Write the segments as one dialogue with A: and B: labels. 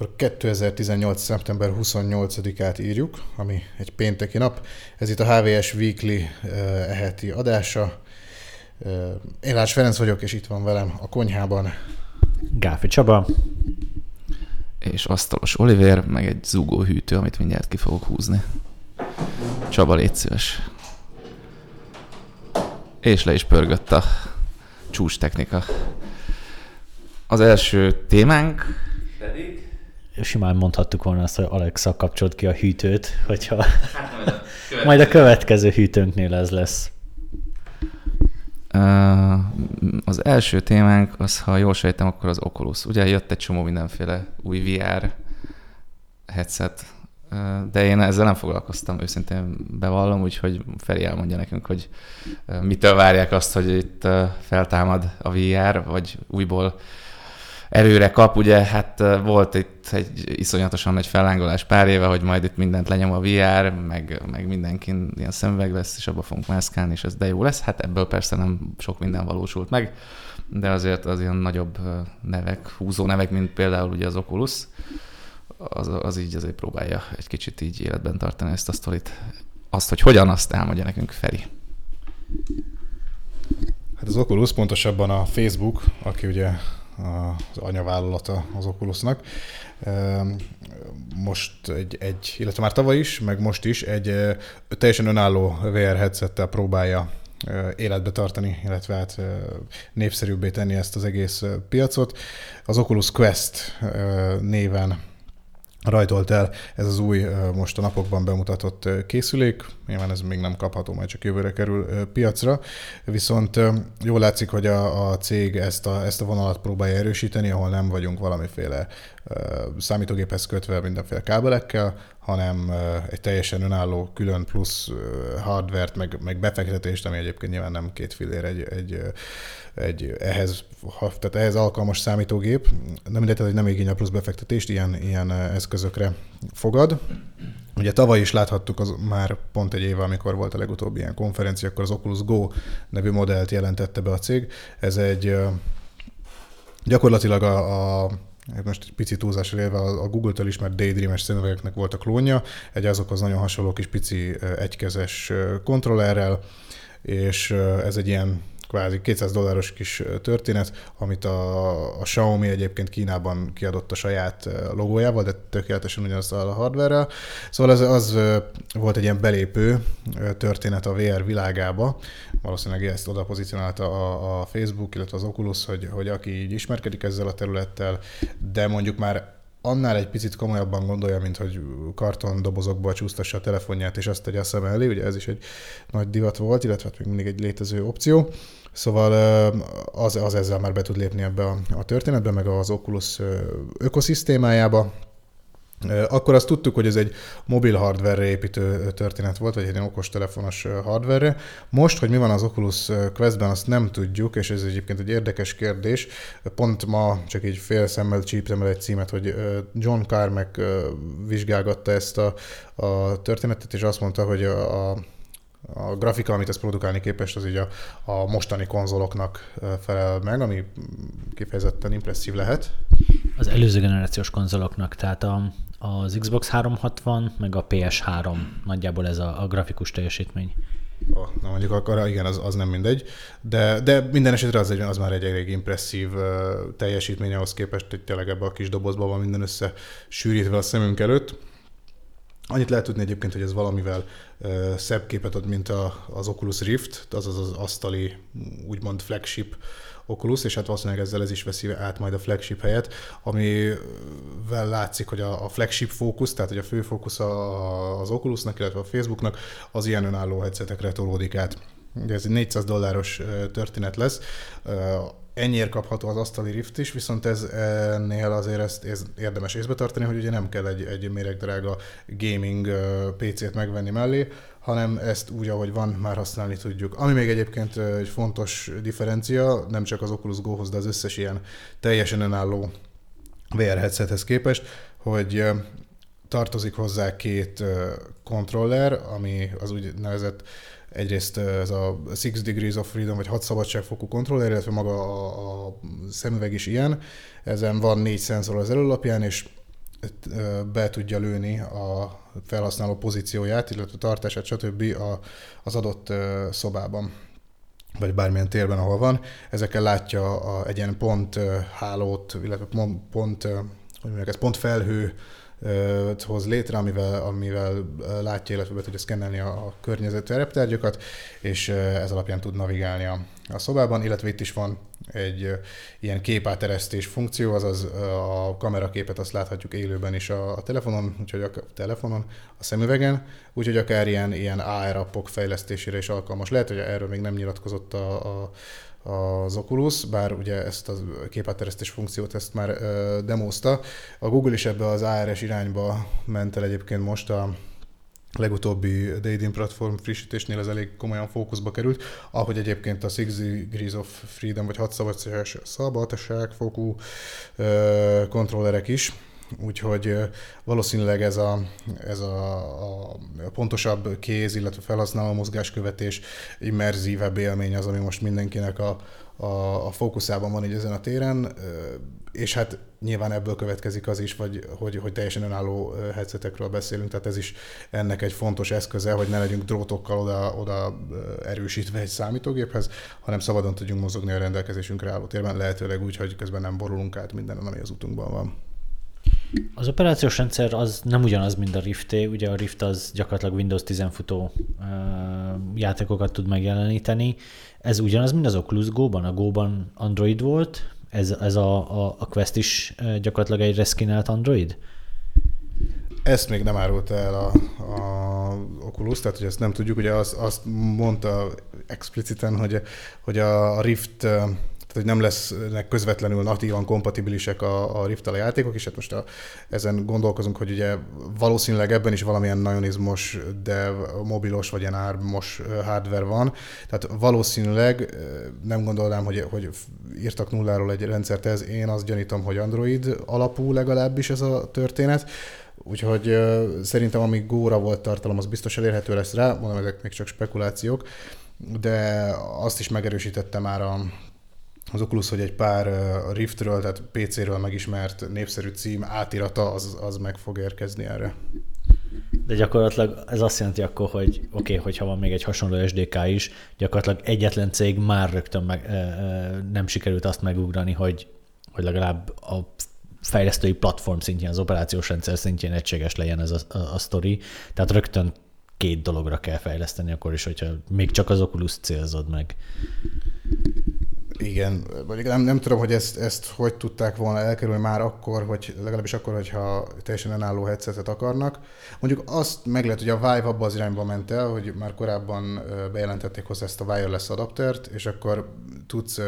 A: akkor 2018. szeptember 28-át írjuk, ami egy pénteki nap. Ez itt a HVS Weekly eheti adása. Én Lász Ferenc vagyok, és itt van velem a konyhában.
B: Gáfi Csaba.
C: És asztalos Oliver, meg egy zúgóhűtő, amit mindjárt ki fogok húzni. Csaba, légy szíves. És le is pörgött a csúcs technika. Az első témánk pedig
B: simán mondhattuk volna azt, hogy Alexa kapcsolt ki a hűtőt, hogyha hát majd, a következő. majd a következő hűtőnknél ez lesz.
C: Az első témánk az, ha jól sejtem, akkor az Oculus. Ugye jött egy csomó mindenféle új VR headset, de én ezzel nem foglalkoztam, őszintén bevallom, úgyhogy Feri elmondja nekünk, hogy mitől várják azt, hogy itt feltámad a VR, vagy újból erőre kap. Ugye hát volt itt egy iszonyatosan nagy fellángolás pár éve, hogy majd itt mindent lenyom a VR, meg, meg mindenkin ilyen szemüveg lesz, és abba fogunk mászkálni, és ez de jó lesz. Hát ebből persze nem sok minden valósult meg, de azért az ilyen nagyobb nevek, húzó nevek, mint például ugye az Oculus, az, az így azért próbálja egy kicsit így életben tartani ezt a sztorit. Azt, hogy hogyan, azt elmondja nekünk Feri.
A: Hát az Oculus, pontosabban a Facebook, aki ugye az anyavállalata az Oculusnak. Most egy, egy, illetve már tavaly is, meg most is egy teljesen önálló VR headsettel próbálja életbe tartani, illetve hát népszerűbbé tenni ezt az egész piacot. Az Oculus Quest néven rajtolt el ez az új, most a napokban bemutatott készülék. Nyilván ez még nem kapható, majd csak jövőre kerül piacra. Viszont jól látszik, hogy a, a cég ezt a, ezt a vonalat próbálja erősíteni, ahol nem vagyunk valamiféle számítógéphez kötve mindenféle kábelekkel, hanem egy teljesen önálló külön plusz hardvert, meg, meg befektetést, ami egyébként nyilván nem két fillér egy, egy, egy ehhez, tehát ehhez alkalmas számítógép. Nem mindegy, hogy nem igényel plusz befektetést, ilyen, ilyen eszközökre fogad. Ugye tavaly is láthattuk az már pont egy éve, amikor volt a legutóbbi ilyen konferencia, akkor az Oculus Go nevű modellt jelentette be a cég. Ez egy gyakorlatilag a, a most egy pici túlzásra élve a Google-től ismert Daydream-es szemüvegeknek volt a klónja, egy azokhoz nagyon hasonló kis pici egykezes kontrollerrel, és ez egy ilyen kvázi 200 dolláros kis történet, amit a, a Xiaomi egyébként Kínában kiadott a saját logójával, de tökéletesen ugyanazt a hardware Szóval ez az volt egy ilyen belépő történet a VR világába. Valószínűleg ezt oda pozícionálta a, a Facebook, illetve az Oculus, hogy, hogy aki így ismerkedik ezzel a területtel, de mondjuk már annál egy picit komolyabban gondolja, mint hogy karton dobozokba csúsztassa a telefonját, és azt tegye a szem elé, ugye ez is egy nagy divat volt, illetve hát még mindig egy létező opció. Szóval az, az ezzel már be tud lépni ebbe a, a történetbe, meg az Oculus ökoszisztémájába. Akkor azt tudtuk, hogy ez egy mobil hardware építő történet volt, vagy egy okostelefonos hardware. Most, hogy mi van az Oculus Questben, azt nem tudjuk, és ez egyébként egy érdekes kérdés. Pont ma csak így fél szemmel csíptem el egy címet, hogy John Carmack vizsgálgatta ezt a, a történetet, és azt mondta, hogy a, a a grafika, amit ez produkálni képes, az így a, a mostani konzoloknak felel meg, ami kifejezetten impresszív lehet.
B: Az előző generációs konzoloknak, tehát a, az Xbox 360, meg a PS3 nagyjából ez a, a grafikus teljesítmény.
A: Oh, na mondjuk akkor igen, az, az nem mindegy, de, de minden esetre az, egy, az már egy elég impresszív uh, teljesítmény ahhoz képest, hogy tényleg ebbe a kis dobozban van minden össze sűrítve a szemünk előtt. Annyit lehet tudni egyébként, hogy ez valamivel uh, szebb képet ad, mint a, az Oculus Rift, azaz az asztali, úgymond flagship Oculus, és hát valószínűleg ezzel ez is veszi át majd a flagship helyet, amivel látszik, hogy a, a flagship fókusz, tehát hogy a fő fókusz az Oculusnak, illetve a Facebooknak az ilyen önálló headsetekre tolódik át. Ugye ez egy 400 dolláros történet lesz ennyiért kapható az asztali Rift is, viszont ez ennél azért ezt, ez érdemes észbe tartani, hogy ugye nem kell egy, egy méregdrága gaming PC-t megvenni mellé, hanem ezt úgy, ahogy van, már használni tudjuk. Ami még egyébként egy fontos differencia, nem csak az Oculus Go-hoz, de az összes ilyen teljesen önálló VR headsethez képest, hogy tartozik hozzá két kontroller, ami az úgynevezett egyrészt ez a Six Degrees of Freedom, vagy hat szabadságfokú kontroller, illetve maga a, a szemüveg is ilyen. Ezen van négy szenzor az előlapján, és be tudja lőni a felhasználó pozícióját, illetve tartását, stb. A, az adott szobában vagy bármilyen térben, ahol van. Ezekkel látja a, egy ilyen pont hálót, illetve pont, pont, hogy mondják, ez pont felhő hoz létre, amivel, amivel látja, illetve be tudja szkennelni a, a környezet tereptárgyakat, és ez alapján tud navigálni a, a szobában, illetve itt is van egy ilyen képáteresztés funkció, azaz a kameraképet azt láthatjuk élőben is a, a telefonon, úgyhogy a telefonon, a szemüvegen, úgyhogy akár ilyen, ilyen AR appok fejlesztésére is alkalmas. Lehet, hogy erről még nem nyilatkozott a, a az Oculus, bár ugye ezt a képátteresztés funkciót ezt már uh, demozta. A Google is ebbe az ARS irányba ment el egyébként most a legutóbbi Daydream platform frissítésnél ez elég komolyan fókuszba került, ahogy egyébként a Six Degrees of Freedom, vagy hat szabadság fokú kontrollerek is, Úgyhogy valószínűleg ez a, ez a, a pontosabb kéz, illetve felhasználó mozgáskövetés, immerzívebb élmény az, ami most mindenkinek a, a, a fókuszában van így ezen a téren, és hát nyilván ebből következik az is, vagy, hogy, hogy teljesen önálló headsetekről beszélünk, tehát ez is ennek egy fontos eszköze, hogy ne legyünk drótokkal oda, oda erősítve egy számítógéphez, hanem szabadon tudjunk mozogni a rendelkezésünkre álló térben, lehetőleg úgy, hogy közben nem borulunk át minden, ami az utunkban van.
B: Az operációs rendszer az nem ugyanaz, mint a rift ugye a Rift az gyakorlatilag Windows 10 futó uh, játékokat tud megjeleníteni. Ez ugyanaz, mint az Oculus Go-ban, a Go-ban Android volt, ez, ez a, a, a Quest is gyakorlatilag egy reskinált Android?
A: Ezt még nem árulta el a, a Oculus, tehát hogy ezt nem tudjuk, ugye azt, azt mondta expliciten, hogy, hogy a Rift hogy nem lesznek közvetlenül natívan kompatibilisek a, a rift a játékok, és hát most a, ezen gondolkozunk, hogy ugye valószínűleg ebben is valamilyen nagyon izmos, de mobilos vagy ilyen ármos hardware van, tehát valószínűleg nem gondolnám, hogy, hogy írtak nulláról egy rendszert ez, én azt gyanítom, hogy Android alapú legalábbis ez a történet, Úgyhogy uh, szerintem amíg góra volt tartalom, az biztos elérhető lesz rá, mondom, ezek még csak spekulációk, de azt is megerősítette már a az Oculus, hogy egy pár a Riftről, tehát PC-ről megismert népszerű cím átirata, az, az meg fog érkezni erre.
B: De gyakorlatilag ez azt jelenti akkor, hogy oké, okay, hogyha van még egy hasonló SDK is, gyakorlatilag egyetlen cég már rögtön meg, nem sikerült azt megugrani, hogy, hogy legalább a fejlesztői platform szintjén, az operációs rendszer szintjén egységes legyen ez a, a, a sztori. Tehát rögtön két dologra kell fejleszteni, akkor is, hogyha még csak az Oculus célzod meg.
A: Igen, vagy nem, nem tudom, hogy ezt, ezt hogy tudták volna elkerülni már akkor, hogy legalábbis akkor, hogyha teljesen önálló headsetet akarnak. Mondjuk azt meg lehet, hogy a Vive abba az irányba ment el, hogy már korábban bejelentették hozzá ezt a wireless adaptert, és akkor tudsz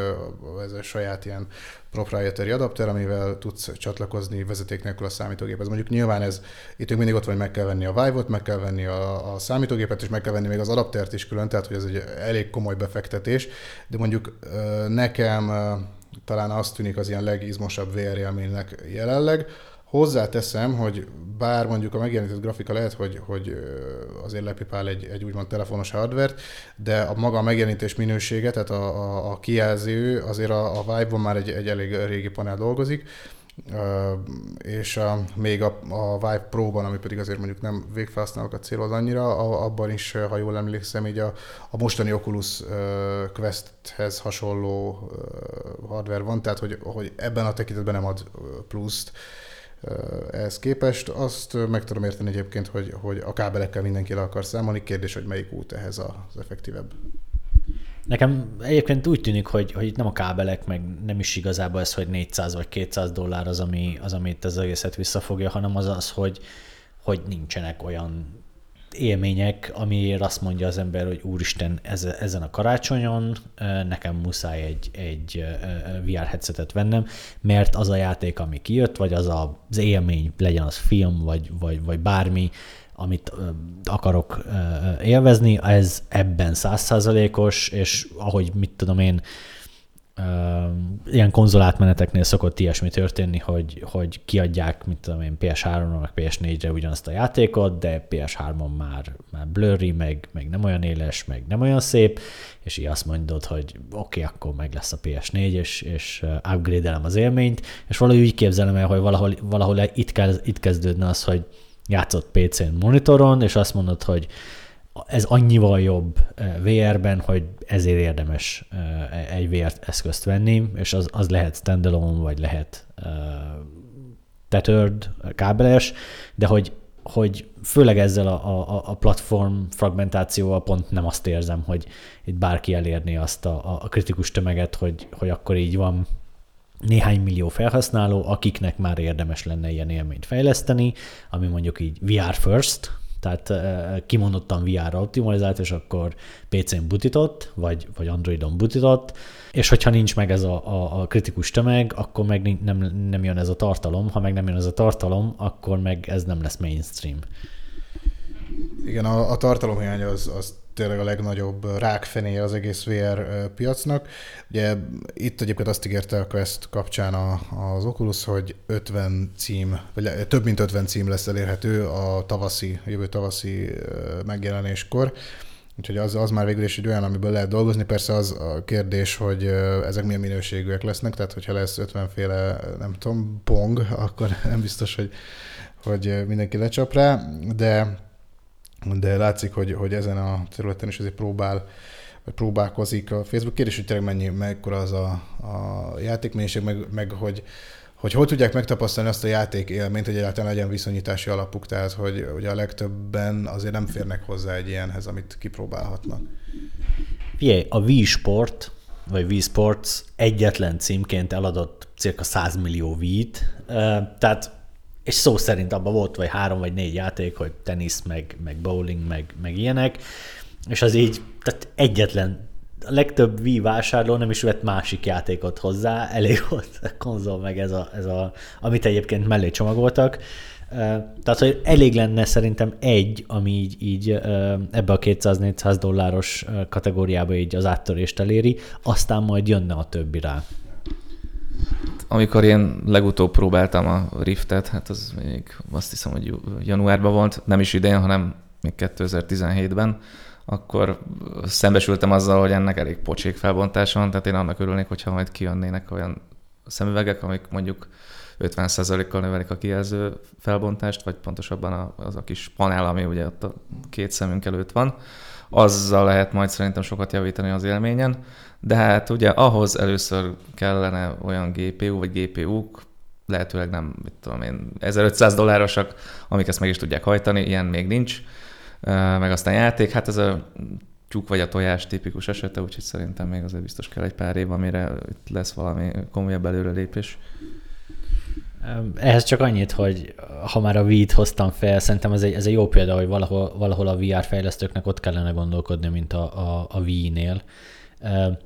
A: ez a saját ilyen proprietary adapter, amivel tudsz csatlakozni vezeték nélkül a számítógéphez. Mondjuk nyilván ez, itt mindig ott van, hogy meg kell venni a Vive-ot, meg kell venni a, a számítógépet, és meg kell venni még az adaptert is külön, tehát hogy ez egy elég komoly befektetés, de mondjuk nekem talán azt tűnik az ilyen legizmosabb VR élménynek jelenleg, Hozzáteszem, hogy bár mondjuk a megjelenített grafika lehet, hogy, hogy azért lepipál egy, egy úgymond telefonos hardvert, de a maga a megjelenítés minősége, tehát a, a, a kijelző, azért a, a Vive-on már egy, egy elég régi panel dolgozik, és a, még a, a Vive Pro-ban, ami pedig azért mondjuk nem végfelhasználókat céloz annyira, a, abban is, ha jól emlékszem, így a, a mostani Oculus Quest-hez hasonló hardware van, tehát hogy, hogy ebben a tekintetben nem ad pluszt, ehhez képest. Azt meg tudom érteni egyébként, hogy, hogy a kábelekkel mindenki le akar számolni. Kérdés, hogy melyik út ehhez az effektívebb.
B: Nekem egyébként úgy tűnik, hogy, hogy itt nem a kábelek, meg nem is igazából ez, hogy 400 vagy 200 dollár az, ami, az amit az egészet visszafogja, hanem az az, hogy, hogy nincsenek olyan élmények, amiért azt mondja az ember, hogy úristen, ez, ezen a karácsonyon nekem muszáj egy, egy VR headsetet vennem, mert az a játék, ami kijött, vagy az a, az élmény, legyen az film, vagy, vagy, vagy bármi, amit akarok élvezni, ez ebben százszázalékos, és ahogy mit tudom én, ilyen konzolátmeneteknél szokott ilyesmi történni, hogy, hogy kiadják, mint tudom én, PS3-ra, meg PS4-re ugyanazt a játékot, de PS3-on már, már blurry, meg, meg nem olyan éles, meg nem olyan szép, és így azt mondod, hogy oké, okay, akkor meg lesz a PS4, és, és upgrade-elem az élményt, és valahogy úgy képzelem el, hogy valahol, valahol itt, kezd, itt kezdődne az, hogy játszott PC-n monitoron, és azt mondod, hogy ez annyival jobb eh, VR-ben, hogy ezért érdemes eh, egy VR eszközt venni, és az, az lehet standalone, vagy lehet uh, tethered, kábeles, de hogy, hogy főleg ezzel a, a, a platform fragmentációval pont nem azt érzem, hogy itt bárki elérni azt a, a kritikus tömeget, hogy, hogy akkor így van néhány millió felhasználó, akiknek már érdemes lenne ilyen élményt fejleszteni, ami mondjuk így VR first, tehát kimondottan VR-ra optimalizált, és akkor PC-n butított, vagy, vagy Androidon butított, és hogyha nincs meg ez a, a, a kritikus tömeg, akkor meg nem, nem jön ez a tartalom, ha meg nem jön ez a tartalom, akkor meg ez nem lesz mainstream.
A: Igen, a, a tartalomhiány az, az tényleg a legnagyobb rákfené az egész VR piacnak. Ugye itt egyébként azt ígérte a Quest kapcsán a, az Oculus, hogy 50 cím, vagy több mint 50 cím lesz elérhető a tavaszi, jövő tavaszi megjelenéskor. Úgyhogy az, az már végül is egy olyan, amiből lehet dolgozni. Persze az a kérdés, hogy ezek milyen minőségűek lesznek, tehát hogyha lesz 50 féle, nem tudom, pong, akkor nem biztos, hogy, hogy mindenki lecsap rá, de de látszik, hogy, hogy ezen a területen is azért próbál, vagy próbálkozik a Facebook. Kérdés, hogy tényleg mennyi, mekkora az a, a játékmennyiség, meg, meg hogy, hogy hogy tudják megtapasztalni azt a játék élményt, hogy egyáltalán legyen viszonyítási alapuk, tehát hogy ugye a legtöbben azért nem férnek hozzá egy ilyenhez, amit kipróbálhatnak.
B: Figyelj, a Wii Sport, vagy Wii Sports egyetlen címként eladott cirka 100 millió Wii-t, tehát és szó szerint abban volt vagy három vagy négy játék, hogy tenisz, meg, meg bowling, meg, meg ilyenek, és az így, tehát egyetlen, a legtöbb Wii vásárló nem is vett másik játékot hozzá, elég volt a konzol, meg ez a, ez a amit egyébként mellé csomagoltak. Tehát, hogy elég lenne szerintem egy, ami így, így ebbe a 200-400 dolláros kategóriába így az áttörést eléri, aztán majd jönne a többi rá
C: amikor én legutóbb próbáltam a Riftet, hát az még azt hiszem, hogy januárban volt, nem is idén, hanem még 2017-ben, akkor szembesültem azzal, hogy ennek elég pocsék felbontása van, tehát én annak örülnék, hogyha majd kijönnének olyan szemüvegek, amik mondjuk 50%-kal növelik a kijelző felbontást, vagy pontosabban az a kis panel, ami ugye ott a két szemünk előtt van. Azzal lehet majd szerintem sokat javítani az élményen. De hát ugye ahhoz először kellene olyan GPU vagy GPU-k, lehetőleg nem, mit tudom én, 1500 dollárosak, amik ezt meg is tudják hajtani, ilyen még nincs. Meg aztán játék, hát ez a tyúk vagy a tojás tipikus esete, úgyhogy szerintem még azért biztos kell egy pár év, amire itt lesz valami komolyabb előrelépés.
B: Ehhez csak annyit, hogy ha már a Wii-t hoztam fel, szerintem ez egy, ez egy jó példa, hogy valahol, valahol a VR fejlesztőknek ott kellene gondolkodni, mint a, a, a Wii-nél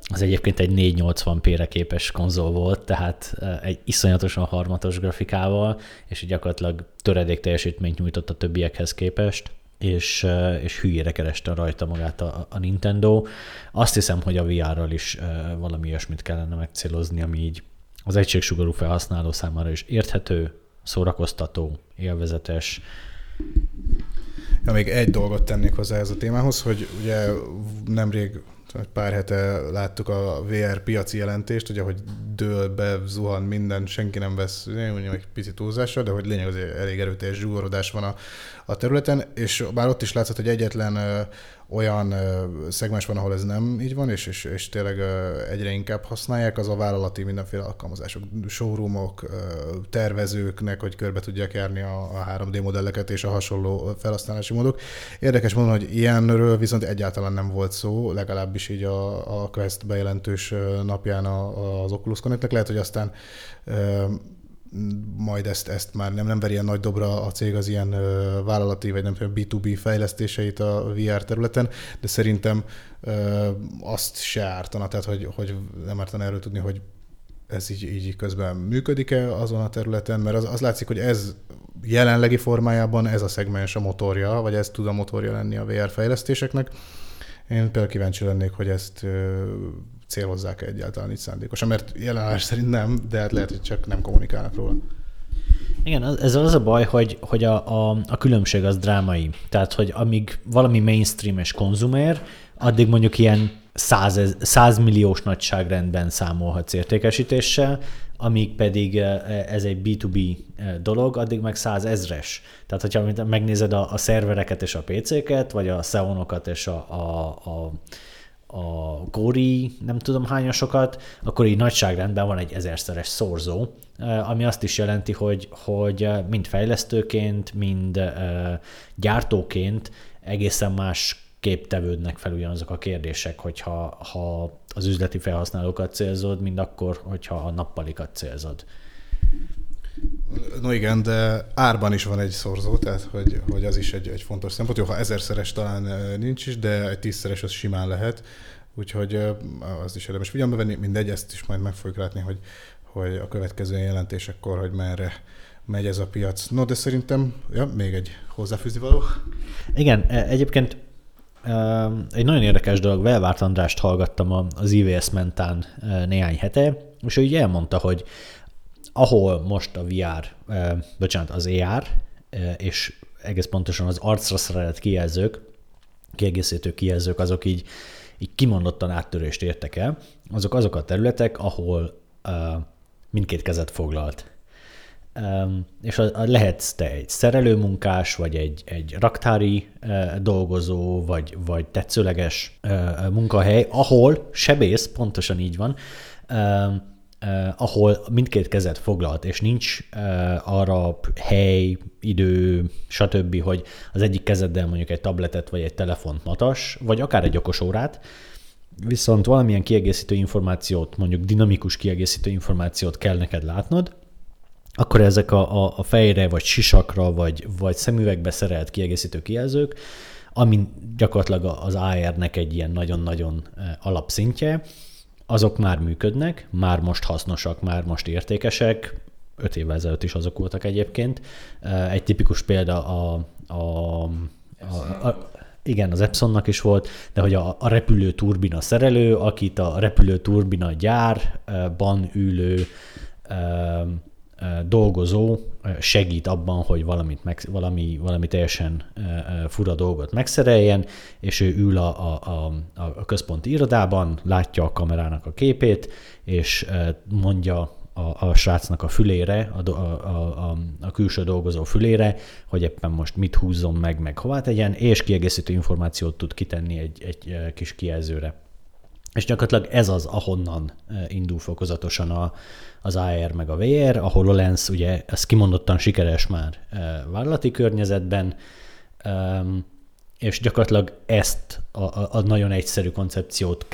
B: az egyébként egy 480p-re képes konzol volt, tehát egy iszonyatosan harmatos grafikával, és gyakorlatilag töredék teljesítményt nyújtott a többiekhez képest, és, és hülyére kereste rajta magát a, a Nintendo. Azt hiszem, hogy a VR-ral is valami olyasmit kellene megcélozni, ami így az egységsugarú felhasználó számára is érthető, szórakoztató, élvezetes.
A: Ja, még egy dolgot tennék hozzá ez a témához, hogy ugye nemrég pár hete láttuk a VR piaci jelentést, ugye, hogy dől be, zuhan minden, senki nem vesz, mondjuk egy picit túlzásra, de hogy lényeg az elég erőteljes zsugorodás van a, a területen, és bár ott is látszott, hogy egyetlen olyan szegmens van, ahol ez nem így van, és, és, és tényleg egyre inkább használják, az a vállalati mindenféle alkalmazások, showroomok, tervezőknek, hogy körbe tudják járni a, a 3D modelleket és a hasonló felhasználási módok. Érdekes mondani, hogy ilyenről viszont egyáltalán nem volt szó, legalábbis így a, a Quest bejelentős napján az Oculus Connect-nek. Lehet, hogy aztán majd ezt, ezt már nem, nem veri ilyen nagy dobra a cég az ilyen vállalati vagy nem B2B fejlesztéseit a VR területen, de szerintem ö, azt se ártana, tehát hogy, hogy nem ártana erről tudni, hogy ez így, így közben működik-e azon a területen, mert az, az látszik, hogy ez jelenlegi formájában ez a szegmens a motorja, vagy ez tud a motorja lenni a VR fejlesztéseknek. Én például kíváncsi lennék, hogy ezt célozzák egyáltalán így szándékosan, mert jelenállás szerint nem, de hát lehet, hogy csak nem kommunikálnak róla.
B: Igen, ez az a baj, hogy, hogy a, a, a különbség az drámai. Tehát, hogy amíg valami mainstream és konzumer, addig mondjuk ilyen 100, 100 milliós nagyságrendben számolhatsz értékesítéssel, amíg pedig ez egy B2B dolog, addig meg 100 ezres. Tehát, hogyha megnézed a, a szervereket és a PC-ket, vagy a Xeonokat és a, a, a a Gori nem tudom hányasokat, akkor így nagyságrendben van egy ezerszeres szorzó, ami azt is jelenti, hogy, hogy mind fejlesztőként, mind gyártóként egészen más kép tevődnek fel ugyanazok a kérdések, hogyha ha az üzleti felhasználókat célzod, mint akkor, hogyha a nappalikat célzod.
A: No igen, de árban is van egy szorzó, tehát hogy, hogy az is egy, egy fontos szempont. Jó, ha ezerszeres talán nincs is, de egy tízszeres az simán lehet, úgyhogy az is érdemes figyelembe venni. Mindegy, ezt is majd meg fogjuk látni, hogy, hogy a következő jelentésekkor, hogy merre megy ez a piac. No, de szerintem, ja, még egy hozzáfűzni való.
B: Igen, e, egyébként egy nagyon érdekes dolog, Velvárt Andrást hallgattam az IVS mentán néhány hete, és ő így elmondta, hogy ahol most a VR, bocsánat, az AR, és egész pontosan az arcra szerelt kijelzők, kiegészítő kijelzők, azok így, így kimondottan áttörést értek el, azok azok a területek, ahol mindkét kezet foglalt. És lehetsz te egy szerelőmunkás, vagy egy, egy raktári dolgozó, vagy, vagy tetszőleges munkahely, ahol sebész, pontosan így van, ahol mindkét kezet foglalt, és nincs arra hely, idő, stb., hogy az egyik kezeddel mondjuk egy tabletet vagy egy telefont matas, vagy akár egy okos órát, viszont valamilyen kiegészítő információt, mondjuk dinamikus kiegészítő információt kell neked látnod, akkor ezek a, a, a fejre, vagy sisakra, vagy, vagy szemüvegbe szerelt kiegészítő kijelzők, ami gyakorlatilag az AR-nek egy ilyen nagyon-nagyon e, alapszintje, azok már működnek, már most hasznosak, már most értékesek, öt évvel ezelőtt is azok voltak egyébként. Egy tipikus példa a, a, a, a igen, az Epsonnak is volt, de hogy a, a repülő turbina szerelő, akit a repülő turbina gyárban ülő dolgozó segít abban, hogy valamit, meg, valami, valami teljesen fura dolgot megszereljen, és ő ül a, a, a, a központi irodában, látja a kamerának a képét, és mondja a, a srácnak a fülére, a, a, a, a külső dolgozó fülére, hogy éppen most mit húzzon meg, meg hová tegyen, és kiegészítő információt tud kitenni egy, egy kis kijelzőre. És gyakorlatilag ez az, ahonnan indul fokozatosan a, az AR meg a VR, a Lens ugye ez kimondottan sikeres már vállalati környezetben, és gyakorlatilag ezt a, a, a nagyon egyszerű koncepciót,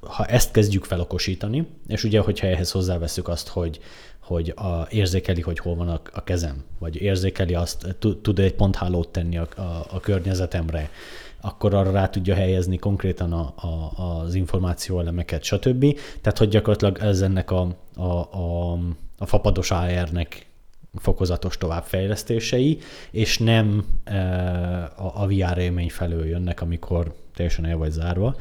B: ha ezt kezdjük felokosítani, és ugye, hogyha ehhez hozzáveszünk azt, hogy, hogy a, érzékeli, hogy hol van a, a kezem, vagy érzékeli azt, tud egy ponthálót tenni a, a, a környezetemre, akkor arra rá tudja helyezni konkrétan a, a, az információelemeket, stb. Tehát, hogy gyakorlatilag ez ennek a, a, a, a fapados AR-nek fokozatos továbbfejlesztései, és nem e, a, a VR élmény felől jönnek, amikor teljesen el vagy zárva.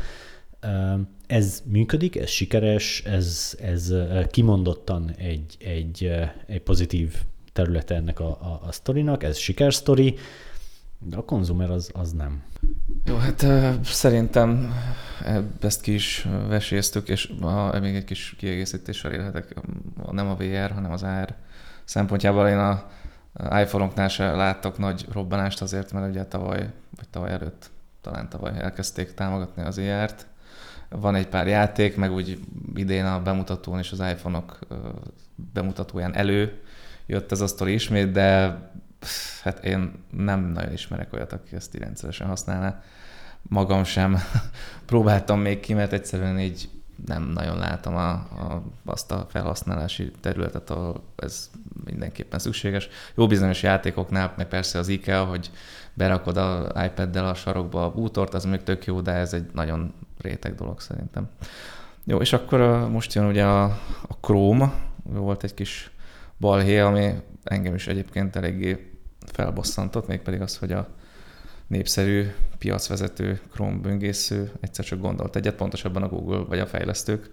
B: E, ez működik, ez sikeres, ez, ez kimondottan egy, egy, egy pozitív területe ennek a, a, a sztorinak, ez sikersztori, de a konzumer az, az nem.
C: Jó, hát szerintem ezt ki is veséztük, és ha még egy kis kiegészítéssel élhetek, nem a VR, hanem az AR szempontjából én a iPhone-oknál se láttok nagy robbanást azért, mert ugye tavaly, vagy tavaly előtt, talán tavaly elkezdték támogatni az AR-t. Van egy pár játék, meg úgy idén a bemutatón és az iPhone-ok bemutatóján elő jött ez a sztori ismét, de hát én nem nagyon ismerek olyat, aki ezt így rendszeresen használná. Magam sem próbáltam még ki, mert egyszerűen így nem nagyon látom a, a, azt a felhasználási területet, ahol ez mindenképpen szükséges. Jó bizonyos játékoknál, meg persze az IKEA, hogy berakod a iPad-del a sarokba a bútort, az még tök jó, de ez egy nagyon réteg dolog szerintem. Jó, és akkor most jön ugye a, a Chrome, volt egy kis balhé, ami engem is egyébként eléggé felbosszantott, mégpedig az, hogy a népszerű piacvezető Chrome böngésző egyszer csak gondolt egyet, pontosabban a Google vagy a fejlesztők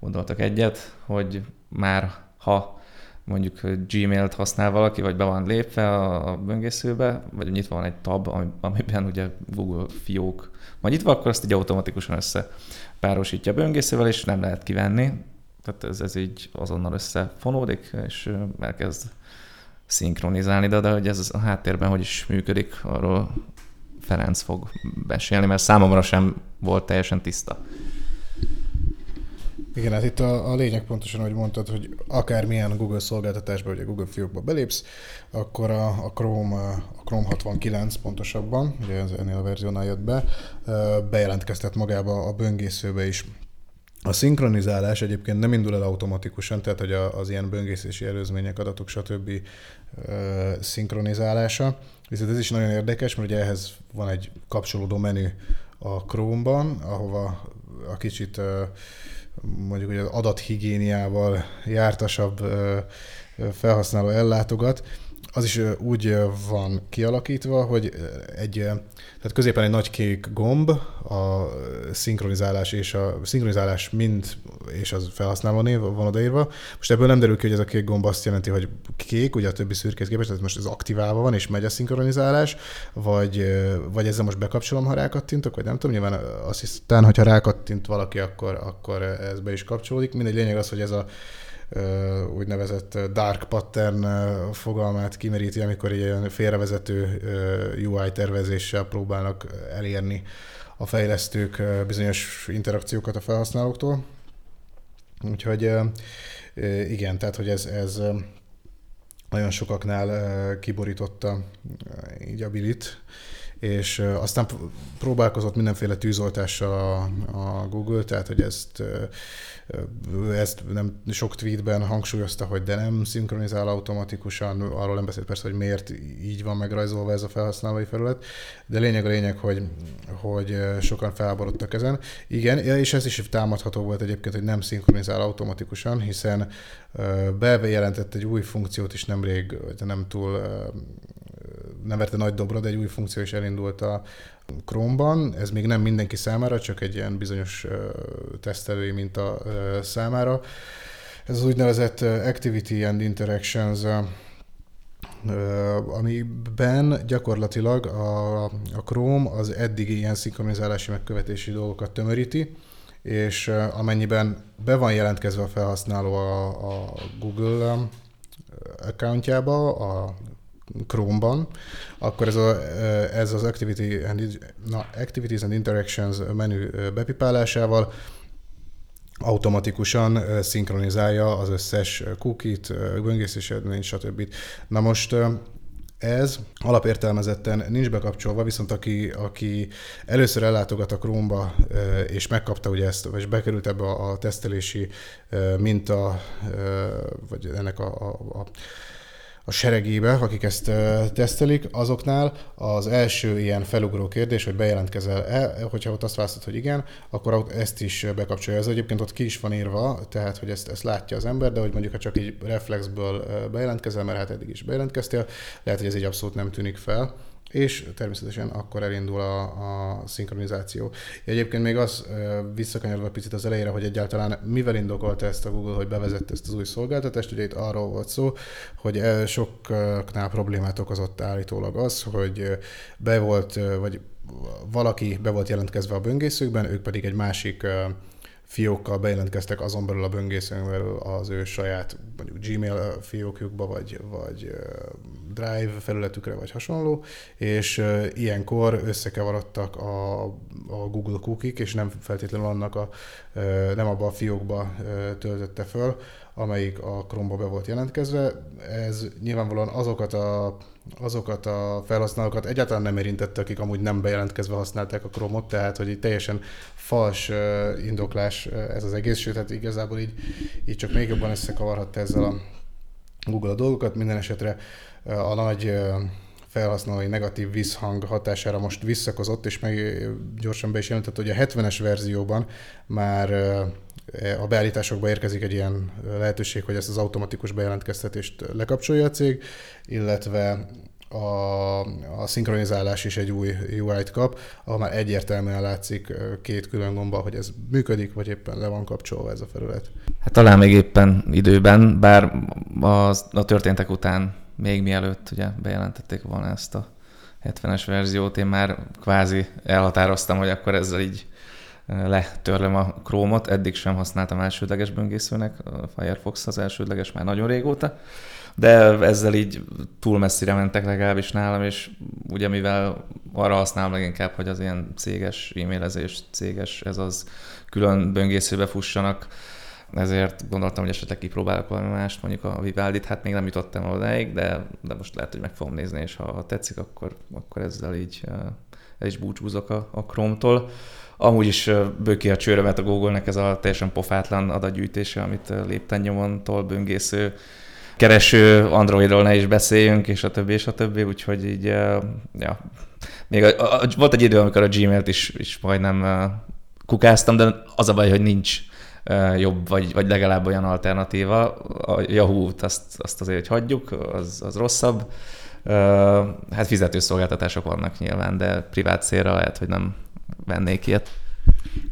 C: gondoltak egyet, hogy már ha mondjuk Gmail-t használ valaki, vagy be van lépve a böngészőbe, vagy nyitva van egy tab, amiben ugye Google fiók van nyitva, akkor azt így automatikusan össze párosítja a böngészővel, és nem lehet kivenni. Tehát ez, ez így azonnal összefonódik, és elkezd szinkronizálni, de, de hogy ez a háttérben hogy is működik, arról Ferenc fog besélni, mert számomra sem volt teljesen tiszta.
A: Igen, hát itt a, a lényeg pontosan, hogy mondtad, hogy akármilyen Google szolgáltatásba, vagy a Google fiókba belépsz, akkor a, a Chrome, a Chrome 69 pontosabban, ugye ez ennél a verziónál jött be, bejelentkeztet magába a böngészőbe is. A szinkronizálás egyébként nem indul el automatikusan, tehát hogy az ilyen böngészési előzmények, adatok, stb. szinkronizálása. Viszont ez is nagyon érdekes, mert ugye ehhez van egy kapcsolódó menü a Chrome-ban, ahova a kicsit mondjuk hogy az adathigiéniával jártasabb felhasználó ellátogat, az is úgy van kialakítva, hogy egy, tehát középen egy nagy kék gomb, a szinkronizálás és a szinkronizálás mind és az felhasználó név van odaírva. Most ebből nem derül ki, hogy ez a kék gomb azt jelenti, hogy kék, ugye a többi szürkés képest, tehát most ez aktiválva van, és megy a szinkronizálás, vagy, vagy ezzel most bekapcsolom, ha rákattintok, vagy nem tudom, nyilván azt hiszem, hogyha rákattint valaki, akkor, akkor ez be is kapcsolódik. Mindegy lényeg az, hogy ez a úgynevezett dark pattern fogalmát kimeríti, amikor ilyen félrevezető UI tervezéssel próbálnak elérni a fejlesztők bizonyos interakciókat a felhasználóktól. Úgyhogy igen, tehát hogy ez, ez nagyon sokaknál kiborította így a bilit, és aztán próbálkozott mindenféle tűzoltással a, a Google, tehát hogy ezt ezt nem sok tweetben hangsúlyozta, hogy de nem szinkronizál automatikusan, arról nem beszélt persze, hogy miért így van megrajzolva ez a felhasználói felület, de lényeg a lényeg, hogy, hogy sokan felborodtak ezen. Igen, és ez is támadható volt egyébként, hogy nem szinkronizál automatikusan, hiszen bejelentett egy új funkciót is nemrég, nem túl nem verte nagy dobra, de egy új funkció is elindult a Chrome-ban. Ez még nem mindenki számára, csak egy ilyen bizonyos tesztelői minta számára. Ez az úgynevezett Activity and Interactions amiben gyakorlatilag a, a Chrome az eddigi ilyen szinkronizálási megkövetési dolgokat tömöríti, és amennyiben be van jelentkezve a felhasználó a, a Google accountjába, a Chrome-ban, akkor ez, a, ez az Activity and, na, Activities and Interactions menü bepipálásával automatikusan szinkronizálja az összes cookie-t, böngészési eredményt, stb. Na most ez alapértelmezetten nincs bekapcsolva, viszont aki, aki először ellátogat a Chrome-ba, és megkapta ugye ezt, vagy bekerült ebbe a tesztelési minta, vagy ennek a, a, a a seregébe, akik ezt tesztelik, azoknál az első ilyen felugró kérdés, hogy bejelentkezel-e, hogyha ott azt választod, hogy igen, akkor ezt is bekapcsolja. Ez egyébként ott ki is van írva, tehát hogy ezt, ezt látja az ember, de hogy mondjuk ha csak így reflexből bejelentkezel, mert hát eddig is bejelentkeztél, lehet, hogy ez így abszolút nem tűnik fel és természetesen akkor elindul a, a szinkronizáció. Egyébként még az visszakanyarva picit az elejére, hogy egyáltalán mivel indokolta ezt a Google, hogy bevezette ezt az új szolgáltatást, ugye itt arról volt szó, hogy soknál problémát okozott állítólag az, hogy be volt, vagy valaki be volt jelentkezve a böngészőkben, ők pedig egy másik fiókkal bejelentkeztek azon belül a böngészőn az ő saját mondjuk Gmail fiókjukba, vagy, vagy Drive felületükre, vagy hasonló, és ilyenkor összekevarodtak a, a Google cookie és nem feltétlenül annak a, nem abba a fiókba töltötte föl, amelyik a Chrome-ba be volt jelentkezve. Ez nyilvánvalóan azokat a, azokat a felhasználókat egyáltalán nem érintette, akik amúgy nem bejelentkezve használták a Chrome-ot, tehát hogy egy teljesen fals indoklás ez az egész, sőt, hát igazából így, így csak még jobban összekavarhatta ezzel a Google a dolgokat. Minden esetre a nagy felhasználói negatív visszhang hatására most visszakozott, és meg gyorsan be is jelentett, hogy a 70-es verzióban már a beállításokba érkezik egy ilyen lehetőség, hogy ezt az automatikus bejelentkeztetést lekapcsolja a cég, illetve a, a szinkronizálás is egy új UI-t kap, ahol már egyértelműen látszik két külön gomba, hogy ez működik, vagy éppen le van kapcsolva ez a felület.
C: Hát talán még éppen időben, bár a, a történtek után, még mielőtt ugye bejelentették volna ezt a 70-es verziót, én már kvázi elhatároztam, hogy akkor ezzel így letörlöm a Chrome-ot, eddig sem használtam elsődleges böngészőnek, a Firefox az elsődleges már nagyon régóta, de ezzel így túl messzire mentek legalábbis nálam, és ugye mivel arra használom leginkább, hogy az ilyen céges e-mailezés, céges, ez az külön böngészőbe fussanak, ezért gondoltam, hogy esetleg kipróbálok valami mást, mondjuk a Vivaldi-t, hát még nem jutottam odáig, de, de most lehet, hogy meg fogom nézni, és ha tetszik, akkor, akkor ezzel így el is búcsúzok a, a Chrome-tól. Amúgy is bőki a csőrömet a Google-nek ez a teljesen pofátlan adatgyűjtése, amit lépten tol böngésző kereső Androidról ne is beszéljünk, és a többi, és a többi, úgyhogy így, ja. Még a, a, volt egy idő, amikor a Gmail-t is, is majdnem kukáztam, de az a baj, hogy nincs jobb, vagy, vagy legalább olyan alternatíva. A Yahoo-t azt, azt azért hagyjuk, az, az rosszabb. Hát fizetőszolgáltatások vannak nyilván, de privát célra lehet, hogy nem vennék ilyet.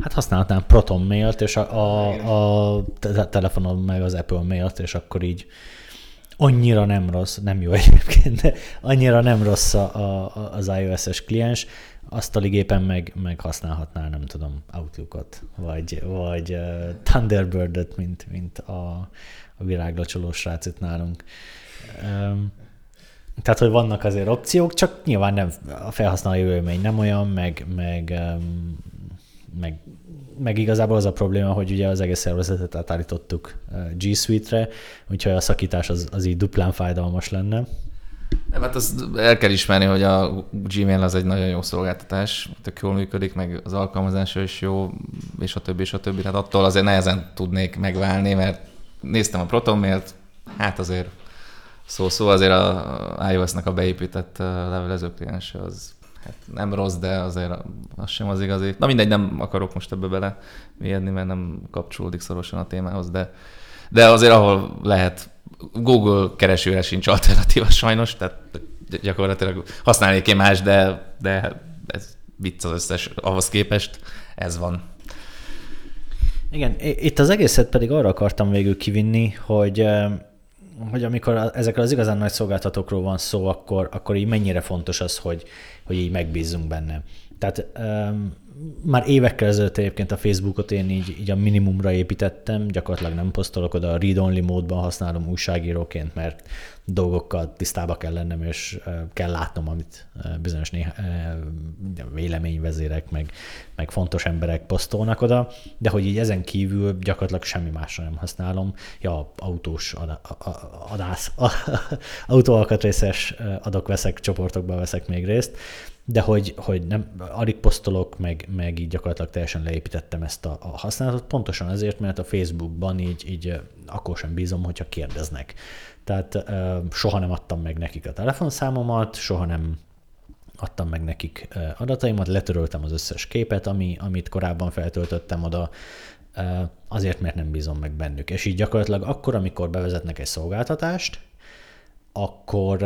B: Hát használhatnám Proton mailt, és a, a, a telefonon meg az Apple mailt, és akkor így annyira nem rossz, nem jó egyébként, de annyira nem rossz a, a, az iOS-es kliens, asztaligépen meg, meg használhatnál, nem tudom, Outlookot, vagy, vagy uh, Thunderbird-et, mint, mint a, a viráglacsoló srác itt nálunk. Um, tehát, hogy vannak azért opciók, csak nyilván nem, a felhasználói élmény nem olyan, meg, meg, um, meg, meg igazából az a probléma, hogy ugye az egész szervezetet átállítottuk G Suite-re, úgyhogy a szakítás az, az így duplán fájdalmas lenne.
C: Nem, hát azt el kell ismerni, hogy a Gmail az egy nagyon jó szolgáltatás, tök jól működik, meg az alkalmazása is jó, és a többi, és a többi. Tehát attól azért nehezen tudnék megválni, mert néztem a ProtonMailt, hát azért szó-szó azért a iOS-nek a beépített levelező kliense az hát nem rossz, de azért az sem az igazi. Na mindegy, nem akarok most ebbe bele mélyedni, mert nem kapcsolódik szorosan a témához, de, de azért ahol lehet Google keresőre sincs alternatíva sajnos, tehát gyakorlatilag használnék én más, de, de ez vicc az összes, ahhoz képest ez van.
B: Igen, itt az egészet pedig arra akartam végül kivinni, hogy hogy amikor ezekről az igazán nagy szolgáltatókról van szó, akkor, akkor így mennyire fontos az, hogy, hogy így megbízzunk benne. Tehát um, már évekkel ezelőtt egyébként a Facebookot én így, így a minimumra építettem, gyakorlatilag nem posztolok oda, a read-only módban használom újságíróként, mert dolgokkal tisztába kell lennem, és kell látnom, amit bizonyos néha, véleményvezérek, meg, meg fontos emberek posztolnak oda, de hogy így ezen kívül gyakorlatilag semmi másra nem használom. Ja, autós adász, autóalkatrészes adok, veszek, csoportokba veszek még részt, de hogy, hogy nem, alig posztolok, meg, meg így gyakorlatilag teljesen leépítettem ezt a, a használatot, pontosan azért, mert a Facebookban így, így akkor sem bízom, hogyha kérdeznek. Tehát soha nem adtam meg nekik a telefonszámomat, soha nem adtam meg nekik adataimat, letöröltem az összes képet, ami, amit korábban feltöltöttem oda, azért, mert nem bízom meg bennük. És így gyakorlatilag akkor, amikor bevezetnek egy szolgáltatást, akkor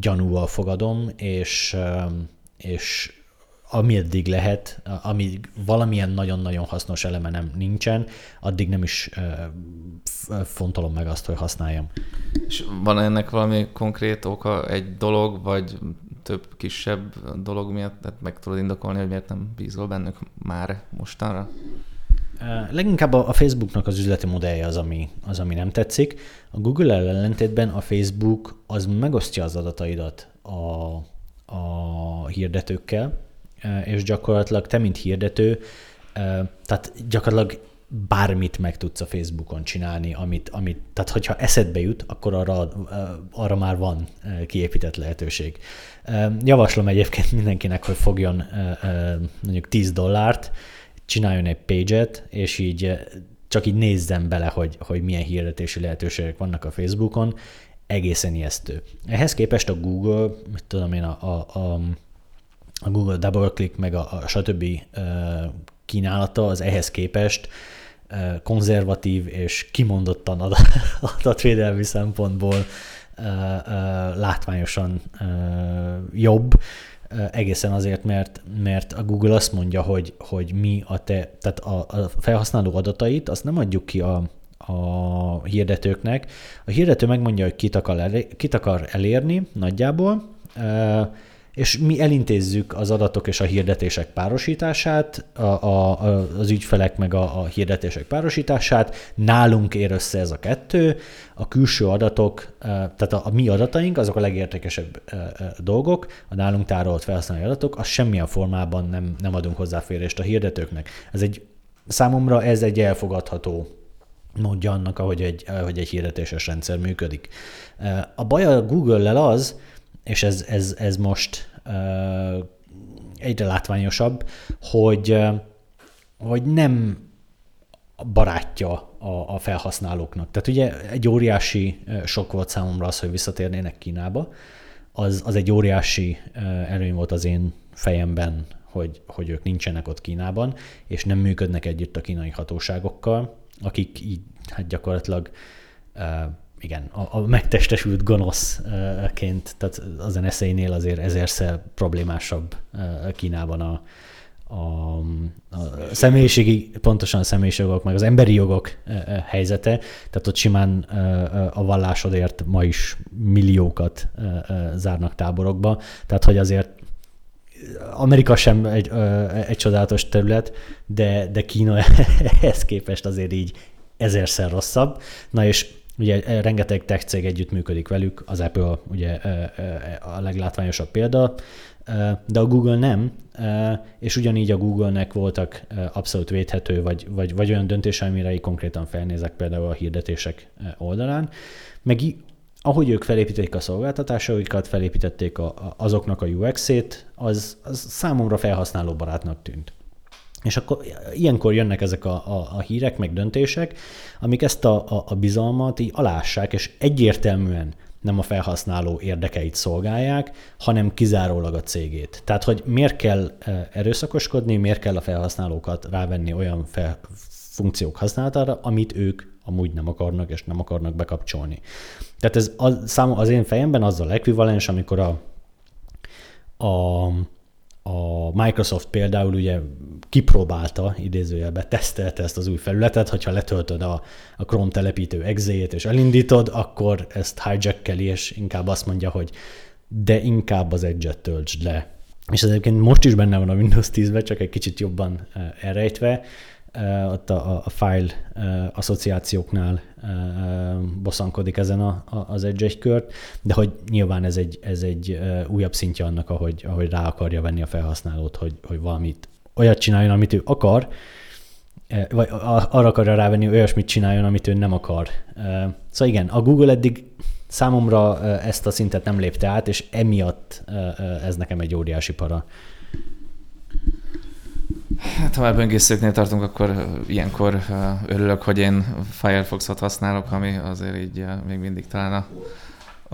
B: gyanúval fogadom, és, és ameddig lehet, amíg valamilyen nagyon-nagyon hasznos eleme nem nincsen, addig nem is fontolom meg azt, hogy használjam.
C: És van ennek valami konkrét oka, egy dolog, vagy több kisebb dolog miatt, tehát meg tudod indokolni, hogy miért nem bízol bennük már mostanra?
B: Leginkább a Facebooknak az üzleti modellje az ami, az, ami nem tetszik. A Google ellentétben a Facebook az megosztja az adataidat a, a hirdetőkkel, és gyakorlatilag te, mint hirdető, tehát gyakorlatilag bármit meg tudsz a Facebookon csinálni, amit, amit tehát hogyha eszedbe jut, akkor arra, arra már van kiépített lehetőség. Javaslom egyébként mindenkinek, hogy fogjon mondjuk 10 dollárt, csináljon egy page-et, és így csak így nézzem bele, hogy, hogy milyen hirdetési lehetőségek vannak a Facebookon, egészen ijesztő. Ehhez képest a Google, mit tudom én, a, a, a, a Google DoubleClick meg a, a stb. Kínálata az ehhez képest konzervatív és kimondottan adatvédelmi szempontból látványosan jobb, egészen azért, mert, mert a Google azt mondja, hogy, hogy mi a te, tehát a, a felhasználó adatait, azt nem adjuk ki a, a hirdetőknek. A hirdető megmondja, hogy kit akar, kit akar elérni nagyjából, és mi elintézzük az adatok és a hirdetések párosítását, a, a, az ügyfelek meg a, a hirdetések párosítását, nálunk ér össze ez a kettő, a külső adatok, tehát a, a mi adataink, azok a legértékesebb dolgok, a nálunk tárolt felhasználói adatok, az semmilyen formában nem, nem adunk hozzáférést a hirdetőknek. Ez egy, számomra ez egy elfogadható módja annak, ahogy egy, ahogy egy hirdetéses rendszer működik. A baj a Google-lel az, és ez, ez, ez most egyre látványosabb, hogy, hogy nem barátja a, a felhasználóknak. Tehát ugye egy óriási sok volt számomra az, hogy visszatérnének Kínába. Az, az egy óriási előny volt az én fejemben, hogy, hogy ők nincsenek ott Kínában, és nem működnek együtt a kínai hatóságokkal, akik így hát gyakorlatilag igen, a, a megtestesült gonoszként, tehát az NSA-nél azért ezerszer problémásabb Kínában a, a, a személyiségi, pontosan a személyiségi jogok, meg az emberi jogok helyzete, tehát ott simán a vallásodért ma is milliókat zárnak táborokba, tehát hogy azért Amerika sem egy, egy csodálatos terület, de, de Kína ehhez képest azért így ezerszer rosszabb. Na és Ugye eh, rengeteg tech cég együtt működik velük, az Apple ugye eh, eh, a leglátványosabb példa, de a Google nem, és ugyanígy a Google-nek voltak abszolút védhető, vagy, vagy, vagy olyan döntései, amire konkrétan felnézek például a hirdetések oldalán, meg ahogy ők felépítették a szolgáltatásaikat, felépítették a, azoknak a UX-ét, az, az számomra felhasználóbarátnak tűnt. És akkor ilyenkor jönnek ezek a, a, a hírek, meg döntések, amik ezt a, a, a bizalmat így alássák, és egyértelműen nem a felhasználó érdekeit szolgálják, hanem kizárólag a cégét. Tehát, hogy miért kell e, erőszakoskodni, miért kell a felhasználókat rávenni olyan fel, funkciók használatára, amit ők amúgy nem akarnak, és nem akarnak bekapcsolni. Tehát ez az, az én fejemben azzal ekvivalens, amikor a, a a Microsoft például ugye kipróbálta, idézőjelben tesztelte ezt az új felületet, hogyha letöltöd a, a Chrome telepítő exéjét és elindítod, akkor ezt hijackeli, és inkább azt mondja, hogy de inkább az Edge-et töltsd le. És ez egyébként most is benne van a Windows 10-ben, csak egy kicsit jobban eh, elrejtve, ott a, a file asszociációknál bosszankodik ezen a, az Edge egy kört, de hogy nyilván ez egy, ez egy újabb szintje annak, ahogy, ahogy rá akarja venni a felhasználót, hogy, hogy valamit olyat csináljon, amit ő akar, vagy arra akarja rávenni, hogy olyasmit csináljon, amit ő nem akar. Szóval igen, a Google eddig számomra ezt a szintet nem lépte át, és emiatt ez nekem egy óriási para.
C: Hát, ha már böngészőknél tartunk, akkor ilyenkor örülök, hogy én Firefox-ot használok, ami azért így még mindig talán a,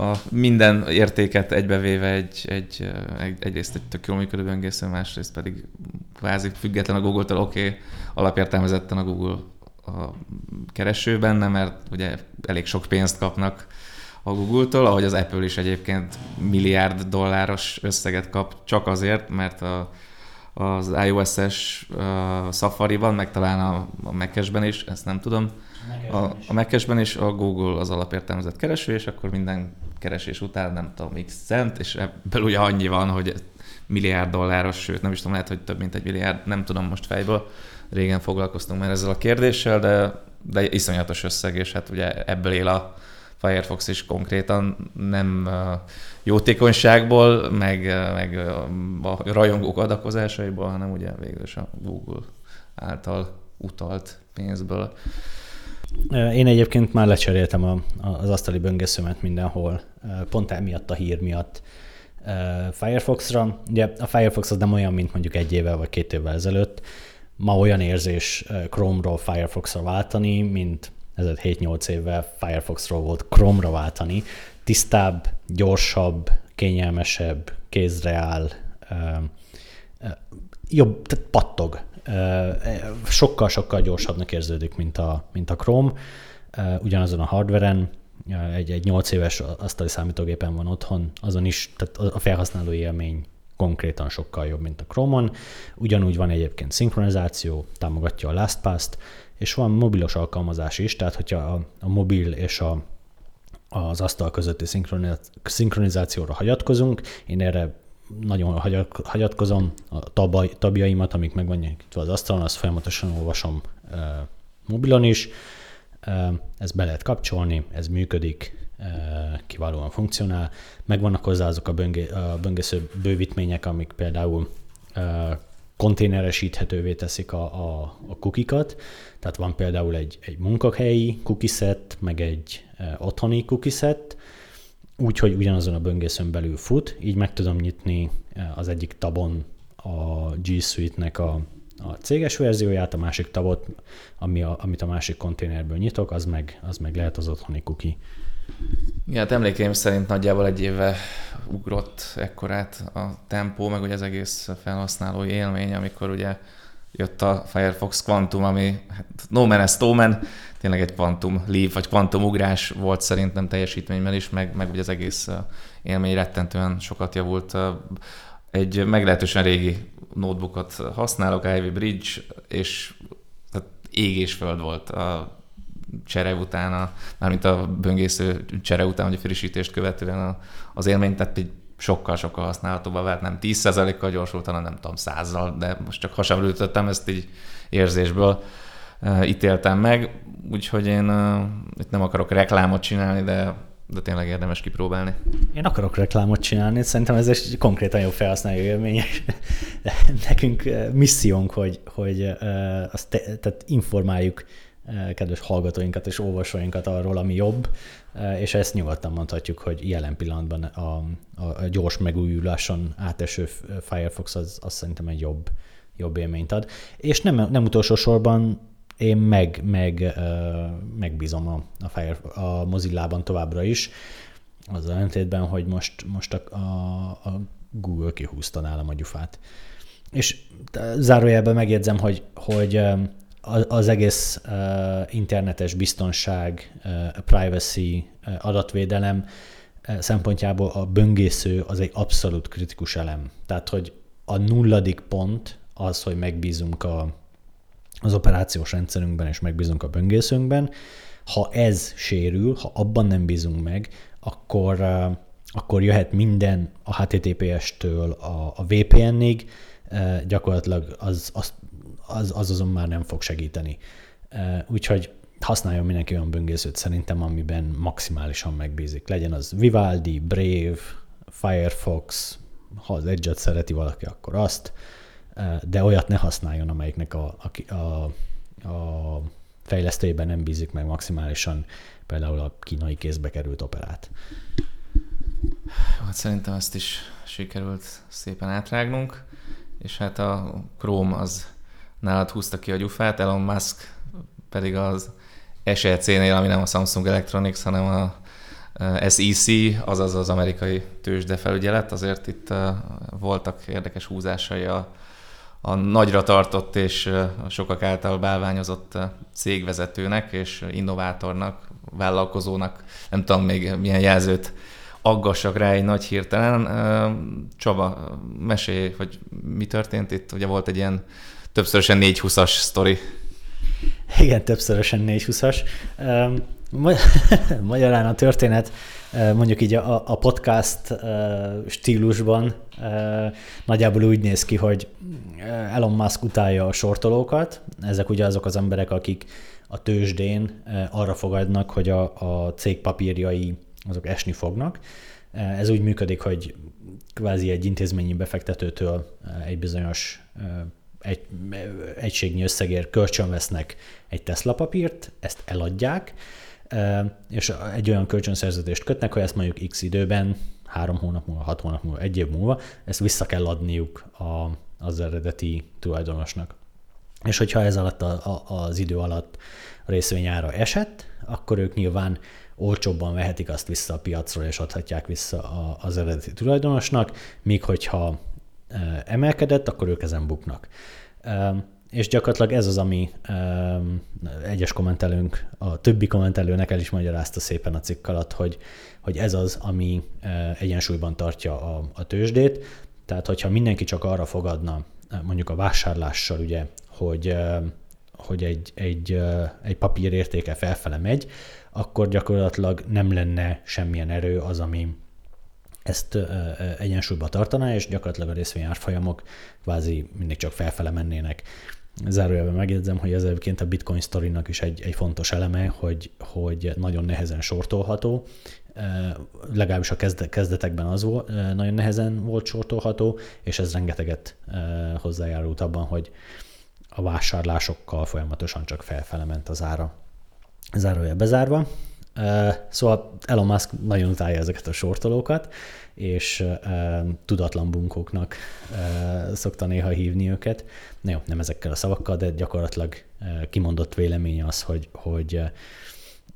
C: a minden értéket egybevéve egy, egy, egy, egyrészt egy tök jól működő böngésző, másrészt pedig kvázi független a Google-től, oké, okay, alapértelmezetten a Google a kereső benne, mert ugye elég sok pénzt kapnak a Google-tól, ahogy az Apple is egyébként milliárd dolláros összeget kap csak azért, mert a az iOS-es uh, Safari-ban, meg talán a, a Mac-esben is, ezt nem tudom. A, a Mac-esben is a Google az alapértelmezett kereső, és akkor minden keresés után nem tudom, x cent, és ebből ugye annyi van, hogy milliárd dolláros, sőt nem is tudom, lehet, hogy több mint egy milliárd, nem tudom most fejből. Régen foglalkoztunk már ezzel a kérdéssel, de, de iszonyatos összeg, és hát ugye ebből él a Firefox is konkrétan nem jótékonyságból, meg, meg a rajongók adakozásaiból, hanem ugye végül is a Google által utalt pénzből.
B: Én egyébként már lecseréltem az asztali böngészőmet mindenhol, pont emiatt a hír miatt Firefoxra. Ugye a Firefox az nem olyan, mint mondjuk egy évvel vagy két évvel ezelőtt. Ma olyan érzés Chrome-ról Firefoxra váltani, mint ez 7-8 évvel Firefoxról volt Chrome-ra váltani. Tisztább, gyorsabb, kényelmesebb, kézre áll, jobb, tehát pattog. Sokkal-sokkal gyorsabbnak érződik, mint a, mint a Chrome, ugyanazon a hardveren, egy, egy 8 éves asztali számítógépen van otthon, azon is, tehát a felhasználó élmény konkrétan sokkal jobb, mint a Chrome-on. Ugyanúgy van egyébként szinkronizáció, támogatja a LastPass-t, és van mobilos alkalmazás is, tehát hogyha a, a mobil és a, az asztal közötti szinkronizációra hagyatkozunk, én erre nagyon hagyatkozom, a tabaj, tabjaimat, amik meg vannak itt az asztalon, azt folyamatosan olvasom e, mobilon is. E, ezt be lehet kapcsolni, ez működik, kiválóan funkcionál. Megvannak hozzá azok a, böngé, a böngésző bővítmények, amik például konténeresíthetővé teszik a, a, a kukikat. Tehát van például egy, egy munkahelyi kukiszett, meg egy e, otthoni kukiszett, úgy, hogy ugyanazon a böngészőn belül fut, így meg tudom nyitni e, az egyik tabon a G Suite-nek a, a céges verzióját, a másik tabot, ami a, amit a másik konténerből nyitok, az meg, az meg lehet az otthoni kuki.
C: Ja, hát emlékeim szerint nagyjából egy éve ugrott ekkorát a tempó, meg ugye az egész felhasználói élmény, amikor ugye jött a Firefox Quantum, ami hát no man is man, tényleg egy Quantum Leap, vagy Quantum ugrás volt szerintem teljesítményben is, meg, meg ugye az egész élmény rettentően sokat javult. Egy meglehetősen régi notebookot használok, Ivy Bridge, és tehát ég és föld volt csere után, a, mármint a böngésző csere után, vagy a frissítést követően az élmény, tehát egy sokkal-sokkal használhatóbbá vált, nem 10%-kal gyorsult, hanem nem tudom, százal, de most csak hasamra ütöttem, ezt így érzésből uh, ítéltem meg, úgyhogy én uh, itt nem akarok reklámot csinálni, de de tényleg érdemes kipróbálni.
B: Én akarok reklámot csinálni, szerintem ez egy konkrétan jó felhasználó élmény. Nekünk missziónk, hogy, hogy azt te, tehát informáljuk kedves hallgatóinkat és olvasóinkat arról, ami jobb, és ezt nyugodtan mondhatjuk, hogy jelen pillanatban a, a gyors megújuláson áteső Firefox az, az szerintem egy jobb, jobb élményt ad. És nem, nem utolsó sorban én meg, meg, megbízom a, a, Fire, a Mozilla-ban továbbra is, az ellentétben, hogy most, most a, a, a Google kihúzta nálam a gyufát. És zárójelben megjegyzem, hogy, hogy az egész internetes biztonság, privacy, adatvédelem szempontjából a böngésző az egy abszolút kritikus elem. Tehát, hogy a nulladik pont az, hogy megbízunk a, az operációs rendszerünkben és megbízunk a böngészőnkben. Ha ez sérül, ha abban nem bízunk meg, akkor, akkor jöhet minden a HTTPS-től a, a VPN-ig, gyakorlatilag az, az, az, az azon már nem fog segíteni. Úgyhogy használjon mindenki olyan böngészőt szerintem, amiben maximálisan megbízik. Legyen az Vivaldi, Brave, Firefox, ha az Edge-et szereti valaki, akkor azt, de olyat ne használjon, amelyiknek a, a, a, a fejlesztőjében nem bízik meg maximálisan, például a kínai kézbe került operát.
C: Hát szerintem ezt is sikerült szépen átrágnunk, és hát a Chrome az nálad húzta ki a gyufát, Elon Musk pedig az SEC-nél, ami nem a Samsung Electronics, hanem a SEC, azaz az amerikai tőzsdefelügyelet, azért itt voltak érdekes húzásai a, a nagyra tartott és a sokak által bálványozott cégvezetőnek és innovátornak, vállalkozónak, nem tudom még milyen jelzőt aggassak rá egy nagy hirtelen. Csaba, mesélj, hogy mi történt itt? Ugye volt egy ilyen többszörösen 420-as sztori.
B: Igen, többszörösen 420-as. Magyarán a történet mondjuk így a, a podcast stílusban nagyjából úgy néz ki, hogy Elon Musk utálja a sortolókat. Ezek ugye azok az emberek, akik a tőzsdén arra fogadnak, hogy a, a cég papírjai azok esni fognak. Ez úgy működik, hogy kvázi egy intézményi befektetőtől egy bizonyos egy, egységnyi összegért kölcsönvesznek egy Tesla papírt, ezt eladják, és egy olyan kölcsönszerződést kötnek, hogy ezt mondjuk x időben, három hónap múlva, hat hónap múlva, egy év múlva, ezt vissza kell adniuk a, az eredeti tulajdonosnak. És hogyha ez alatt a, a, az idő alatt a részvényára esett, akkor ők nyilván olcsóbban vehetik azt vissza a piacról, és adhatják vissza a, az eredeti tulajdonosnak, míg hogyha emelkedett, akkor ők ezen buknak. és gyakorlatilag ez az, ami egyes kommentelőnk, a többi kommentelőnek el is magyarázta szépen a cikk alatt, hogy, hogy ez az, ami egyensúlyban tartja a, a tőzsdét. Tehát, hogyha mindenki csak arra fogadna, mondjuk a vásárlással, ugye, hogy, hogy egy, egy, egy papír értéke felfele megy, akkor gyakorlatilag nem lenne semmilyen erő az, ami ezt egyensúlyba tartaná, és gyakorlatilag a részvényárfolyamok kvázi mindig csak felfele mennének. Zárójelben megjegyzem, hogy ez egyébként a Bitcoin sztorinak is egy, egy fontos eleme, hogy, hogy nagyon nehezen sortolható, legalábbis a kezdetekben az volt, nagyon nehezen volt sortolható, és ez rengeteget hozzájárult abban, hogy a vásárlásokkal folyamatosan csak felfele ment az ára. Zárójel bezárva. Szóval Elon Musk nagyon utálja ezeket a sortolókat, és tudatlan bunkóknak szokta néha hívni őket. Na jó, nem ezekkel a szavakkal, de gyakorlatilag kimondott véleménye az, hogy, hogy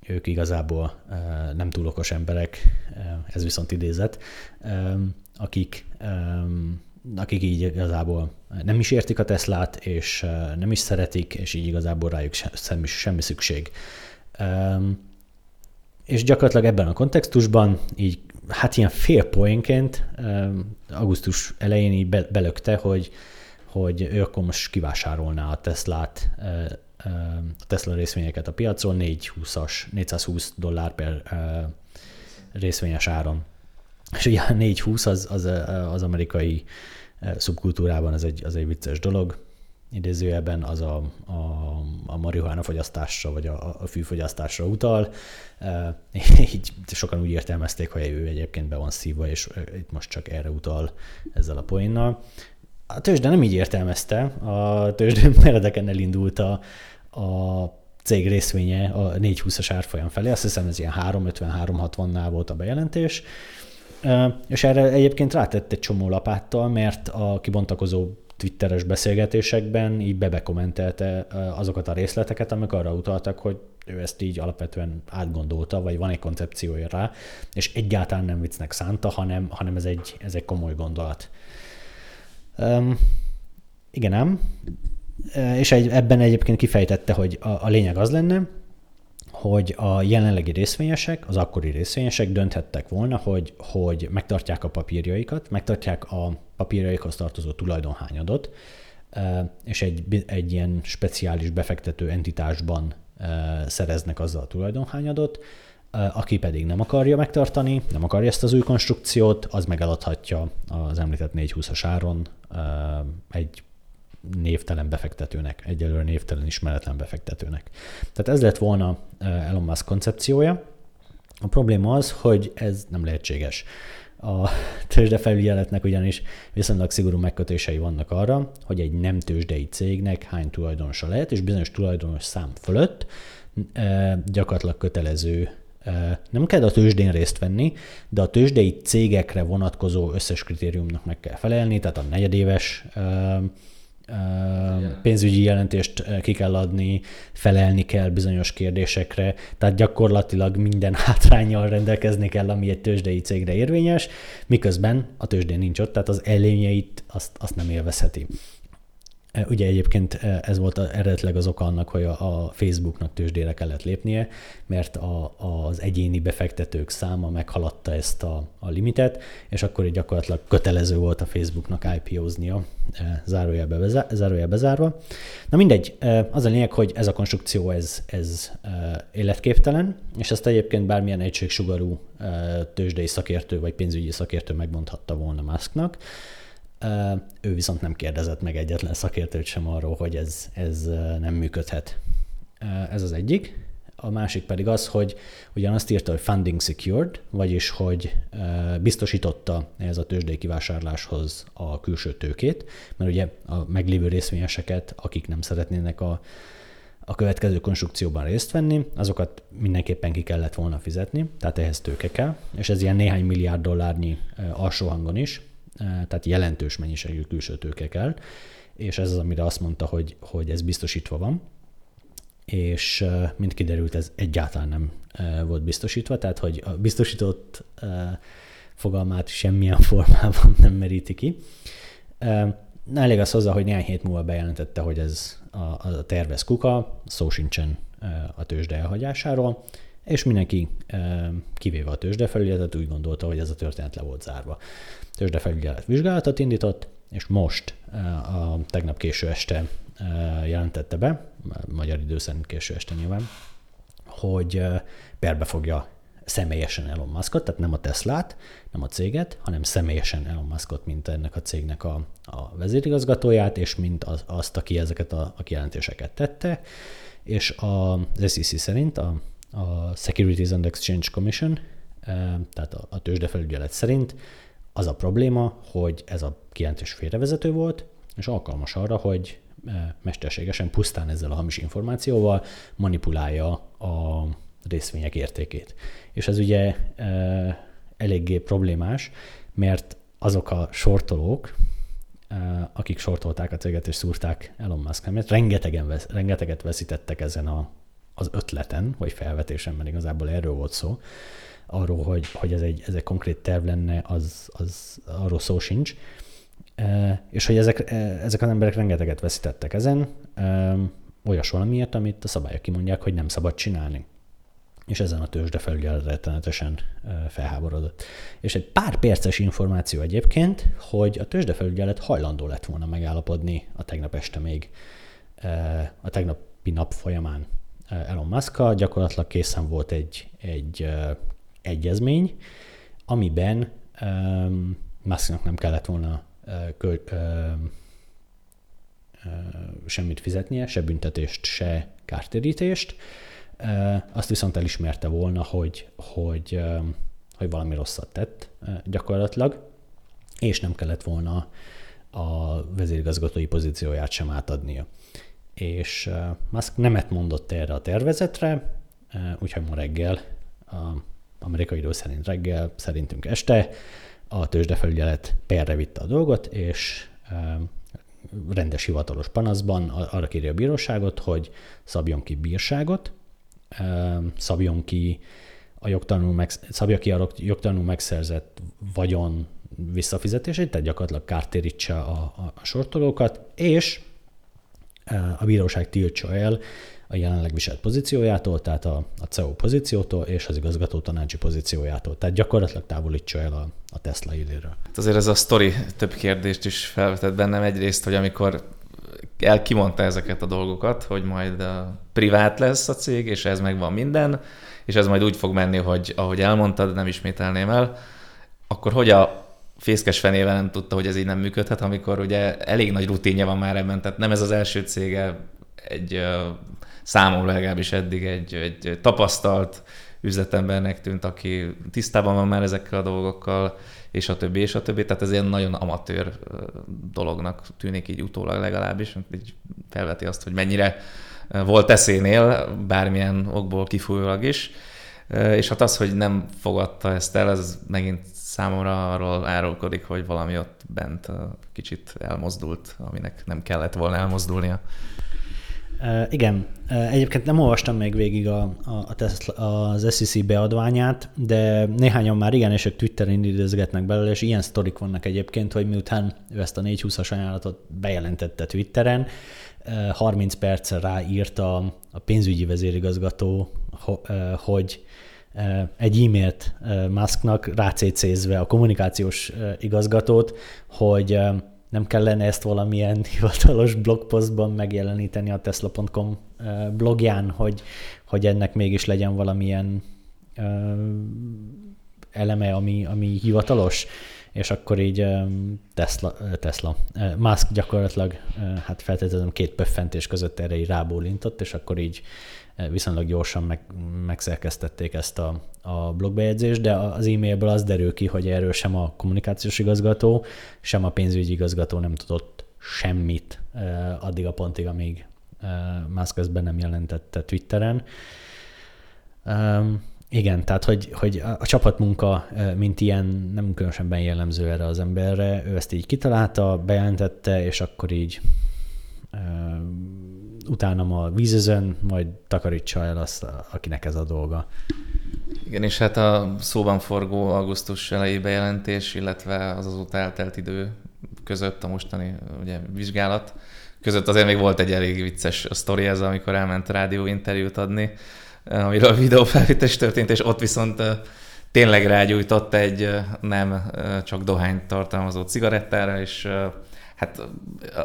B: ők igazából nem túl okos emberek, ez viszont idézet, akik, akik így igazából nem is értik a Teslát, és nem is szeretik, és így igazából rájuk semmi, semmi szükség. És gyakorlatilag ebben a kontextusban így hát ilyen fél poénként augusztus elején így be, belökte, hogy, hogy ő akkor most kivásárolná a Teslát, a Tesla részvényeket a piacon 420-as, 420 dollár per részvényes áron. És ugye a 420 az, az, az amerikai szubkultúrában az egy, az egy vicces dolog, idézőjelben az a, a, a marihuána fogyasztásra, vagy a, a fűfogyasztásra utal. Így sokan úgy értelmezték, hogy ő egyébként be van szívva, és itt most csak erre utal ezzel a poénnal. A tőzsde nem így értelmezte, a tőzsde meredeken elindult a, a cég részvénye a 420-as árfolyam felé, azt hiszem ez ilyen 350-360-nál volt a bejelentés, és erre egyébként rátett egy csomó lapáttal, mert a kibontakozó twitteres beszélgetésekben így bebekommentelte azokat a részleteket, amik arra utaltak, hogy ő ezt így alapvetően átgondolta, vagy van egy koncepciója rá, és egyáltalán nem viccnek szánta, hanem, hanem ez, egy, ez egy komoly gondolat. Um, igen, nem. És egy, ebben egyébként kifejtette, hogy a, a lényeg az lenne, hogy a jelenlegi részvényesek, az akkori részvényesek dönthettek volna, hogy, hogy megtartják a papírjaikat, megtartják a papírjaikhoz tartozó tulajdonhányadot, és egy, egy ilyen speciális befektető entitásban szereznek azzal a tulajdonhányadot, aki pedig nem akarja megtartani, nem akarja ezt az új konstrukciót, az megeladhatja az említett 420-as áron egy névtelen befektetőnek, egyelőre névtelen ismeretlen befektetőnek. Tehát ez lett volna Elon Musk koncepciója. A probléma az, hogy ez nem lehetséges. A tőzsdefelügyeletnek ugyanis viszonylag szigorú megkötései vannak arra, hogy egy nem tőzsdei cégnek hány tulajdonosa lehet, és bizonyos tulajdonos szám fölött gyakorlatilag kötelező nem kell a tőzsdén részt venni, de a tőzsdei cégekre vonatkozó összes kritériumnak meg kell felelni, tehát a negyedéves pénzügyi jelentést ki kell adni, felelni kell bizonyos kérdésekre, tehát gyakorlatilag minden hátrányjal rendelkezni kell, ami egy tőzsdei cégre érvényes, miközben a tőzsdén nincs ott, tehát az előnyeit azt, azt nem élvezheti. Ugye egyébként ez volt eredetileg az oka annak, hogy a, Facebooknak tőzsdére kellett lépnie, mert a, az egyéni befektetők száma meghaladta ezt a, a limitet, és akkor így gyakorlatilag kötelező volt a Facebooknak IPO-znia, zárójelbe, bezár, zárójelbe zárva. Na mindegy, az a lényeg, hogy ez a konstrukció ez, ez életképtelen, és ezt egyébként bármilyen egységsugarú tőzsdei szakértő vagy pénzügyi szakértő megmondhatta volna Musknak, ő viszont nem kérdezett meg egyetlen szakértőt sem arról, hogy ez, ez nem működhet. Ez az egyik. A másik pedig az, hogy ugyanazt írta, hogy funding secured, vagyis hogy biztosította ez a tőzsdei kivásárláshoz a külső tőkét, mert ugye a meglévő részvényeseket, akik nem szeretnének a, a következő konstrukcióban részt venni, azokat mindenképpen ki kellett volna fizetni, tehát ehhez tőke kell, és ez ilyen néhány milliárd dollárnyi alsó hangon is, tehát jelentős mennyiségű külső tőke kell, és ez az, amire azt mondta, hogy, hogy ez biztosítva van, és mint kiderült, ez egyáltalán nem volt biztosítva, tehát hogy a biztosított fogalmát semmilyen formában nem meríti ki. Elég az hozzá, hogy néhány hét múlva bejelentette, hogy ez a, a tervez kuka, szó sincsen a tőzsde elhagyásáról, és mindenki, kivéve a tőzsdefelügyeletet, úgy gondolta, hogy ez a történet le volt zárva. Tőzsdefelügyelet vizsgálatot indított, és most a tegnap késő este jelentette be, magyar idő szerint késő este nyilván, hogy perbe fogja személyesen Elon Muskot, tehát nem a Teslát, nem a céget, hanem személyesen Elon Muskot, mint ennek a cégnek a, a vezérigazgatóját, és mint az, azt, aki ezeket a, a kijelentéseket tette. És az SEC szerint a, a Securities and Exchange Commission, tehát a, a tőzsdefelügyelet szerint az a probléma, hogy ez a kijelentés félrevezető volt, és alkalmas arra, hogy mesterségesen pusztán ezzel a hamis információval manipulálja a részvények értékét. És ez ugye e, eléggé problémás, mert azok a sortolók, e, akik sortolták a céget és szúrták Elon Musk mert rengetegen, rengeteget veszítettek ezen a, az ötleten, vagy felvetésen, mert igazából erről volt szó, arról, hogy, hogy ez, egy, ez egy konkrét terv lenne, az, az arról szó sincs. E, és hogy ezek, e, ezek az emberek rengeteget veszítettek ezen, e, olyas valamiért, amit a szabályok kimondják, hogy nem szabad csinálni és ezen a tőzsde felügyelet rettenetesen felháborodott. És egy pár perces információ egyébként, hogy a tőzsdefelügyelet hajlandó lett volna megállapodni a tegnap este még, a tegnapi nap folyamán Elon musk gyakorlatilag készen volt egy, egy egyezmény, amiben Musknak nem kellett volna kö, semmit fizetnie, se büntetést, se kártérítést, azt viszont elismerte volna, hogy, hogy, hogy valami rosszat tett gyakorlatilag, és nem kellett volna a vezérigazgatói pozícióját sem átadnia. És Musk nemet mondott erre a tervezetre, úgyhogy ma reggel, a amerikai idő szerint reggel, szerintünk este, a tőzsdefelügyelet perre vitte a dolgot, és rendes hivatalos panaszban arra kéri a bíróságot, hogy szabjon ki bírságot, szabjon ki a jogtalanul meg, szabja ki a jogtalanul megszerzett vagyon visszafizetését, tehát gyakorlatilag kártérítse a, a, a sortolókat, és a bíróság tiltsa el a jelenleg viselt pozíciójától, tehát a, a CEO pozíciótól és az igazgató tanácsi pozíciójától. Tehát gyakorlatilag távolítsa el a, a Tesla idéről.
C: Hát azért ez a sztori több kérdést is felvetett bennem. Egyrészt, hogy amikor el kimondta ezeket a dolgokat, hogy majd a privát lesz a cég, és ez megvan minden, és ez majd úgy fog menni, hogy ahogy elmondtad, nem ismételném el, akkor hogy a fészkes fenével nem tudta, hogy ez így nem működhet, amikor ugye elég nagy rutinja van már ebben, tehát nem ez az első cége, egy számomra legalábbis eddig egy, egy tapasztalt üzletembernek tűnt, aki tisztában van már ezekkel a dolgokkal, és a többi, és a többi. Tehát ez ilyen nagyon amatőr dolognak tűnik így utólag legalábbis, így felveti azt, hogy mennyire volt eszénél, bármilyen okból kifolyólag is. És hát az, hogy nem fogadta ezt el, ez megint számomra arról árulkodik, hogy valami ott bent kicsit elmozdult, aminek nem kellett volna elmozdulnia.
B: Uh, igen, uh, egyébként nem olvastam még végig a, a, a Tesla, az SEC beadványát, de néhányan már igen, és ők Twitteren idézgetnek belőle, és ilyen sztorik vannak egyébként, hogy miután ő ezt a 420-as ajánlatot bejelentette Twitteren, uh, 30 perccel ráírta a pénzügyi vezérigazgató, hogy egy e-mailt Musknak rácécézve a kommunikációs igazgatót, hogy nem kellene ezt valamilyen hivatalos blogpostban megjeleníteni a tesla.com blogján, hogy, hogy ennek mégis legyen valamilyen eleme, ami, ami hivatalos, és akkor így Tesla, Tesla Musk gyakorlatilag, hát feltétlenül két pöffentés között erre így rábólintott, és akkor így viszonylag gyorsan meg, megszerkesztették ezt a, a blogbejegyzést, de az e-mailből az derül ki, hogy erről sem a kommunikációs igazgató, sem a pénzügyi igazgató nem tudott semmit addig a pontig, amíg Musk közben nem jelentette Twitteren. Igen, tehát hogy, hogy a csapatmunka, mint ilyen, nem különösen jellemző erre az emberre, ő ezt így kitalálta, bejelentette, és akkor így utána a vízözön, majd takarítsa el azt, akinek ez a dolga.
C: Igen, és hát a szóban forgó augusztus elejé bejelentés, illetve az azóta eltelt idő között a mostani ugye, vizsgálat között azért még volt egy elég vicces sztori ez, amikor elment rádió interjút adni, amiről a videófelvétel történt, és ott viszont tényleg rágyújtott egy nem csak dohányt tartalmazó cigarettára, és hát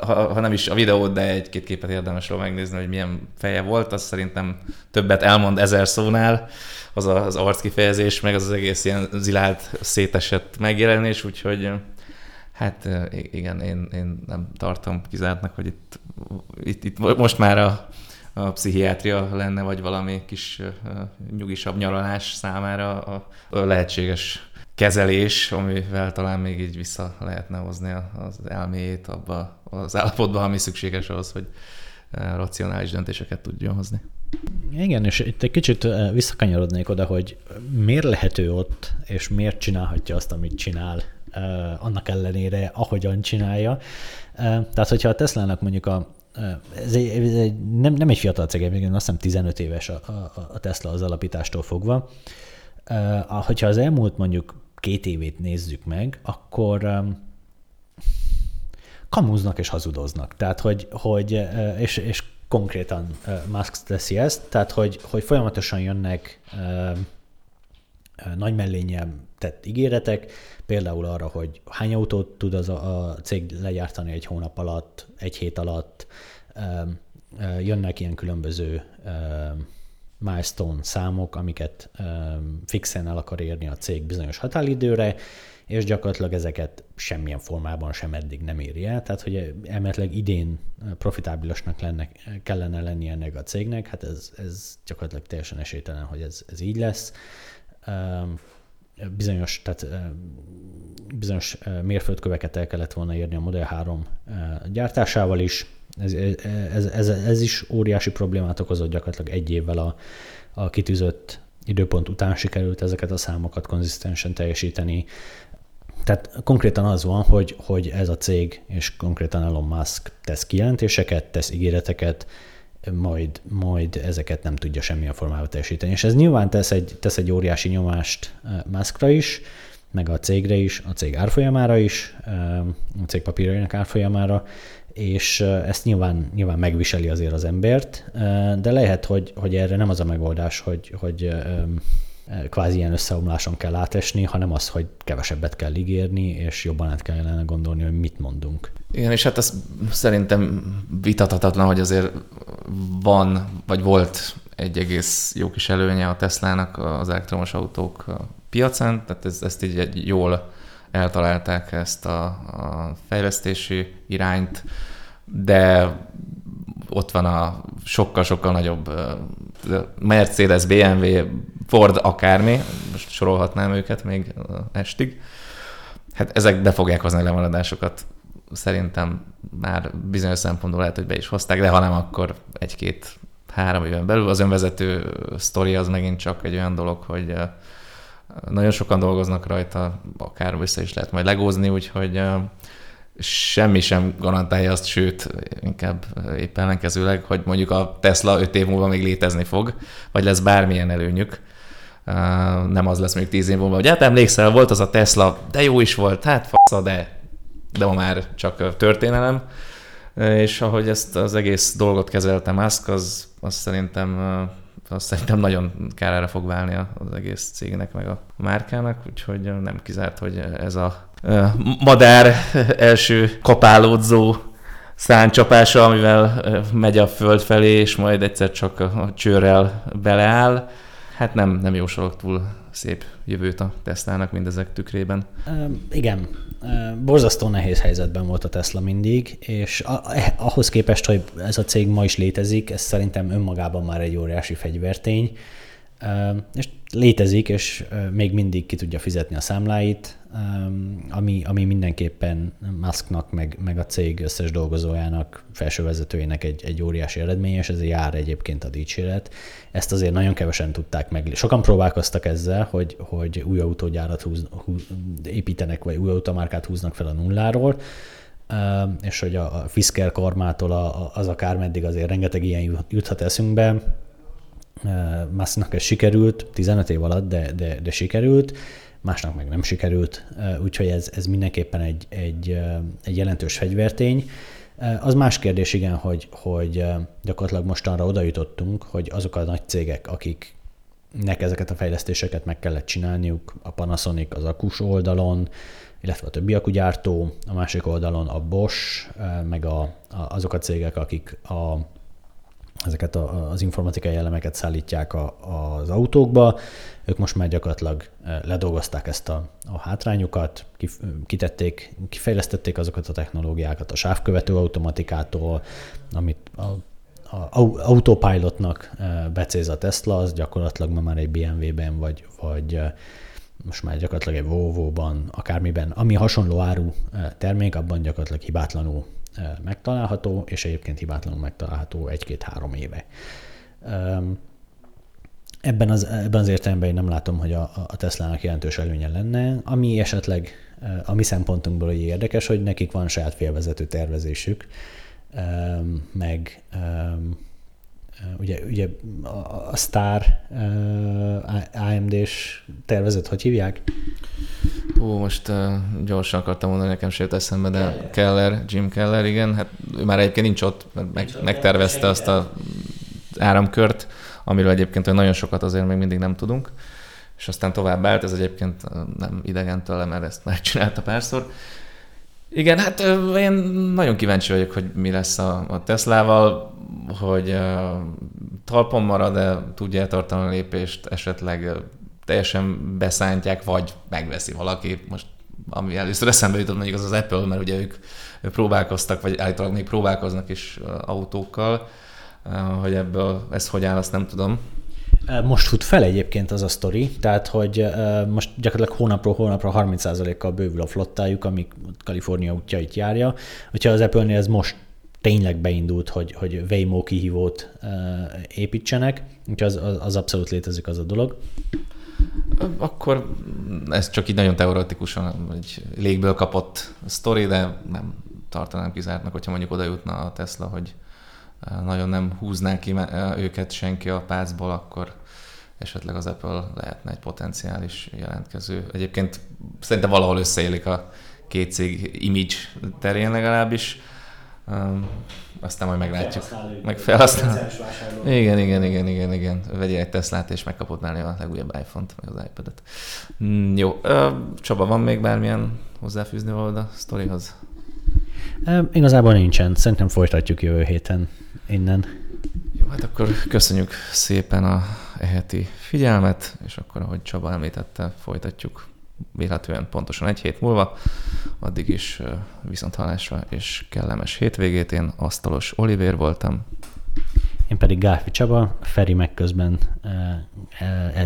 C: ha, ha nem is a videót, de egy-két képet érdemes róla megnézni, hogy milyen feje volt, az szerintem többet elmond ezer szónál, az a, az arckifejezés, meg az, az egész ilyen zilált, szétesett megjelenés, úgyhogy hát igen, én, én nem tartom kizártnak, hogy itt, itt, itt most már a, a pszichiátria lenne, vagy valami kis nyugisabb nyaralás számára a lehetséges kezelés, amivel talán még így vissza lehetne hozni az elméjét abba az állapotba, ami szükséges ahhoz, hogy racionális döntéseket tudjon hozni.
B: Igen, és itt egy kicsit visszakanyarodnék oda, hogy miért lehet ő ott, és miért csinálhatja azt, amit csinál, annak ellenére, ahogyan csinálja. Tehát, hogyha a Tesla-nak mondjuk a ez egy, ez egy, nem, nem egy fiatal cég, azt hiszem 15 éves a, a, a Tesla az alapítástól fogva. Hogyha az elmúlt mondjuk két évét nézzük meg, akkor kamuznak és hazudoznak. Tehát, hogy, hogy és, és konkrétan Musk teszi ezt, tehát, hogy, hogy folyamatosan jönnek nagy mellényel tett ígéretek, például arra, hogy hány autót tud az a, a cég legyártani egy hónap alatt, egy hét alatt, jönnek ilyen különböző milestone számok, amiket fixen el akar érni a cég bizonyos határidőre, és gyakorlatilag ezeket semmilyen formában sem eddig nem éri el. Tehát, hogy emetleg idén profitábilasnak lenne, kellene lenni ennek a cégnek, hát ez, ez gyakorlatilag teljesen esélytelen, hogy ez, ez így lesz. Bizonyos, tehát bizonyos mérföldköveket el kellett volna érni a Model 3 gyártásával is, ez, ez, ez, ez is óriási problémát okozott gyakorlatilag egy évvel a, a kitűzött időpont után sikerült ezeket a számokat konzisztensen teljesíteni. Tehát konkrétan az van, hogy, hogy ez a cég, és konkrétan Elon Musk tesz kijelentéseket, tesz ígéreteket, majd, majd ezeket nem tudja semmilyen formában teljesíteni. És ez nyilván tesz egy, tesz egy óriási nyomást Muskra is, meg a cégre is, a cég árfolyamára is, a cég papírjainak árfolyamára, és ezt nyilván, nyilván megviseli azért az embert, de lehet, hogy, hogy erre nem az a megoldás, hogy, hogy kvázi ilyen összeomláson kell átesni, hanem az, hogy kevesebbet kell ígérni, és jobban át kellene gondolni, hogy mit mondunk.
C: Igen, és hát ez szerintem vitathatatlan, hogy azért van, vagy volt egy egész jó kis előnye a Teslának az elektromos autók piacán, tehát ez, ezt így egy jól eltalálták ezt a, a fejlesztési irányt, de ott van a sokkal-sokkal nagyobb Mercedes, BMW, Ford, akármi, most sorolhatnám őket még estig. Hát ezek be fogják hozni a lemaradásokat. Szerintem már bizonyos szempontból lehet, hogy be is hozták, de ha nem, akkor egy-két három éven belül. Az önvezető sztori az megint csak egy olyan dolog, hogy nagyon sokan dolgoznak rajta, akár vissza is lehet majd legózni, úgyhogy semmi sem garantálja azt, sőt, inkább épp ellenkezőleg, hogy mondjuk a Tesla 5 év múlva még létezni fog, vagy lesz bármilyen előnyük. Nem az lesz még 10 év múlva, hogy hát emlékszel, volt az a Tesla, de jó is volt, hát fasza, de, de ma már csak történelem. És ahogy ezt az egész dolgot kezelte Musk, az, az szerintem az szerintem nagyon kárára fog válni az egész cégnek, meg a márkának, úgyhogy nem kizárt, hogy ez a madár első kapálódzó száncsapása, amivel megy a föld felé, és majd egyszer csak a csőrrel beleáll. Hát nem, nem jósolok túl szép jövőt a Teslának mindezek tükrében.
B: igen, borzasztó nehéz helyzetben volt a Tesla mindig, és eh, ahhoz képest, hogy ez a cég ma is létezik, ez szerintem önmagában már egy óriási fegyvertény, és létezik, és még mindig ki tudja fizetni a számláit, ami, ami mindenképpen Musknak, meg, meg a cég összes dolgozójának, felsővezetőjének egy, egy óriási eredmény, és ez jár egyébként a dicséret. Ezt azért nagyon kevesen tudták meg. Sokan próbálkoztak ezzel, hogy, hogy új autógyárat húz, húz, építenek, vagy új automárkát húznak fel a nulláról, és hogy a, a Fisker karmától a, az akár meddig azért rengeteg ilyen juthat eszünkbe, Musknak ez sikerült, 15 év alatt, de, de, de sikerült, másnak meg nem sikerült, úgyhogy ez, ez mindenképpen egy, egy, egy jelentős fegyvertény. Az más kérdés, igen, hogy, hogy gyakorlatilag mostanra oda jutottunk, hogy azok a nagy cégek, akiknek ezeket a fejlesztéseket meg kellett csinálniuk, a Panasonic az akus oldalon, illetve a többi akugyártó, a másik oldalon a Bosch, meg a, a, azok a cégek, akik a, ezeket a, az informatikai elemeket szállítják a, az autókba, ők most már gyakorlatilag ledolgozták ezt a, a hátrányukat, kitették, kifejlesztették azokat a technológiákat a sávkövető automatikától, amit a, a autopilotnak becéz a Tesla, az gyakorlatilag ma már egy BMW-ben vagy, vagy most már gyakorlatilag egy Volvo-ban, akármiben, ami hasonló áru termék, abban gyakorlatilag hibátlanul megtalálható, és egyébként hibátlanul megtalálható egy-két-három éve. Ebben az, ebben az értelemben én nem látom, hogy a, a Tesla-nak jelentős előnye lenne, ami esetleg a mi szempontunkból hogy érdekes, hogy nekik van saját félvezető tervezésük, meg ugye, ugye a Star AMD-s tervezet, hogy hívják?
C: Ó, most uh, gyorsan akartam mondani, nekem jut eszembe, de Keller, Jim Keller, igen, hát ő már egyébként nincs ott, mert meg, megtervezte azt a áramkört, amiről egyébként nagyon sokat azért még mindig nem tudunk, és aztán tovább állt, ez egyébként nem idegen tőle, mert ezt megcsinálta párszor. Igen, hát én nagyon kíváncsi vagyok, hogy mi lesz a, a Teslával, hogy uh, talpon marad, de tudja tartani a lépést, esetleg teljesen beszántják, vagy megveszi valaki. Most ami először eszembe jutott mondjuk az az Apple, mert ugye ők próbálkoztak, vagy állítólag még próbálkoznak is autókkal, hogy ebből ez hogy áll, azt nem tudom.
B: Most fut fel egyébként az a sztori, tehát hogy most gyakorlatilag hónapról hónapra 30%-kal bővül a flottájuk, ami Kalifornia útjait járja. Hogyha az Apple-nél ez most tényleg beindult, hogy, hogy Waymo kihívót építsenek, úgyhogy az, az, az abszolút létezik az a dolog.
C: Akkor ez csak így nagyon teoretikusan, egy légből kapott sztori, de nem tartanám kizártnak, hogyha mondjuk oda jutna a Tesla, hogy nagyon nem húzná ki őket senki a pácból, akkor esetleg az Apple lehetne egy potenciális jelentkező. Egyébként szerintem valahol összeélik a két cég image terén legalábbis. Um, aztán majd meglátjuk. Meg felhasznál. Igen, igen, igen, igen, igen. Vegyél egy Teslát, és megkapod nála a legújabb iPhone-t, meg az iPad-et. Mm, jó. Csaba, van még bármilyen hozzáfűzni való a sztorihoz?
B: Igazából nincsen. Szerintem folytatjuk jövő héten innen.
C: Jó, hát akkor köszönjük szépen a heti figyelmet, és akkor, ahogy Csaba említette, folytatjuk véletlenül pontosan egy hét múlva. Addig is viszont hallásra és kellemes hétvégét. Én Asztalos Olivér voltam.
B: Én pedig Gáfi Csaba. Feri meg közben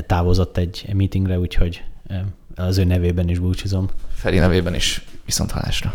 B: távozott egy meetingre, úgyhogy az ő nevében is búcsúzom.
C: Feri nevében is viszont hallásra.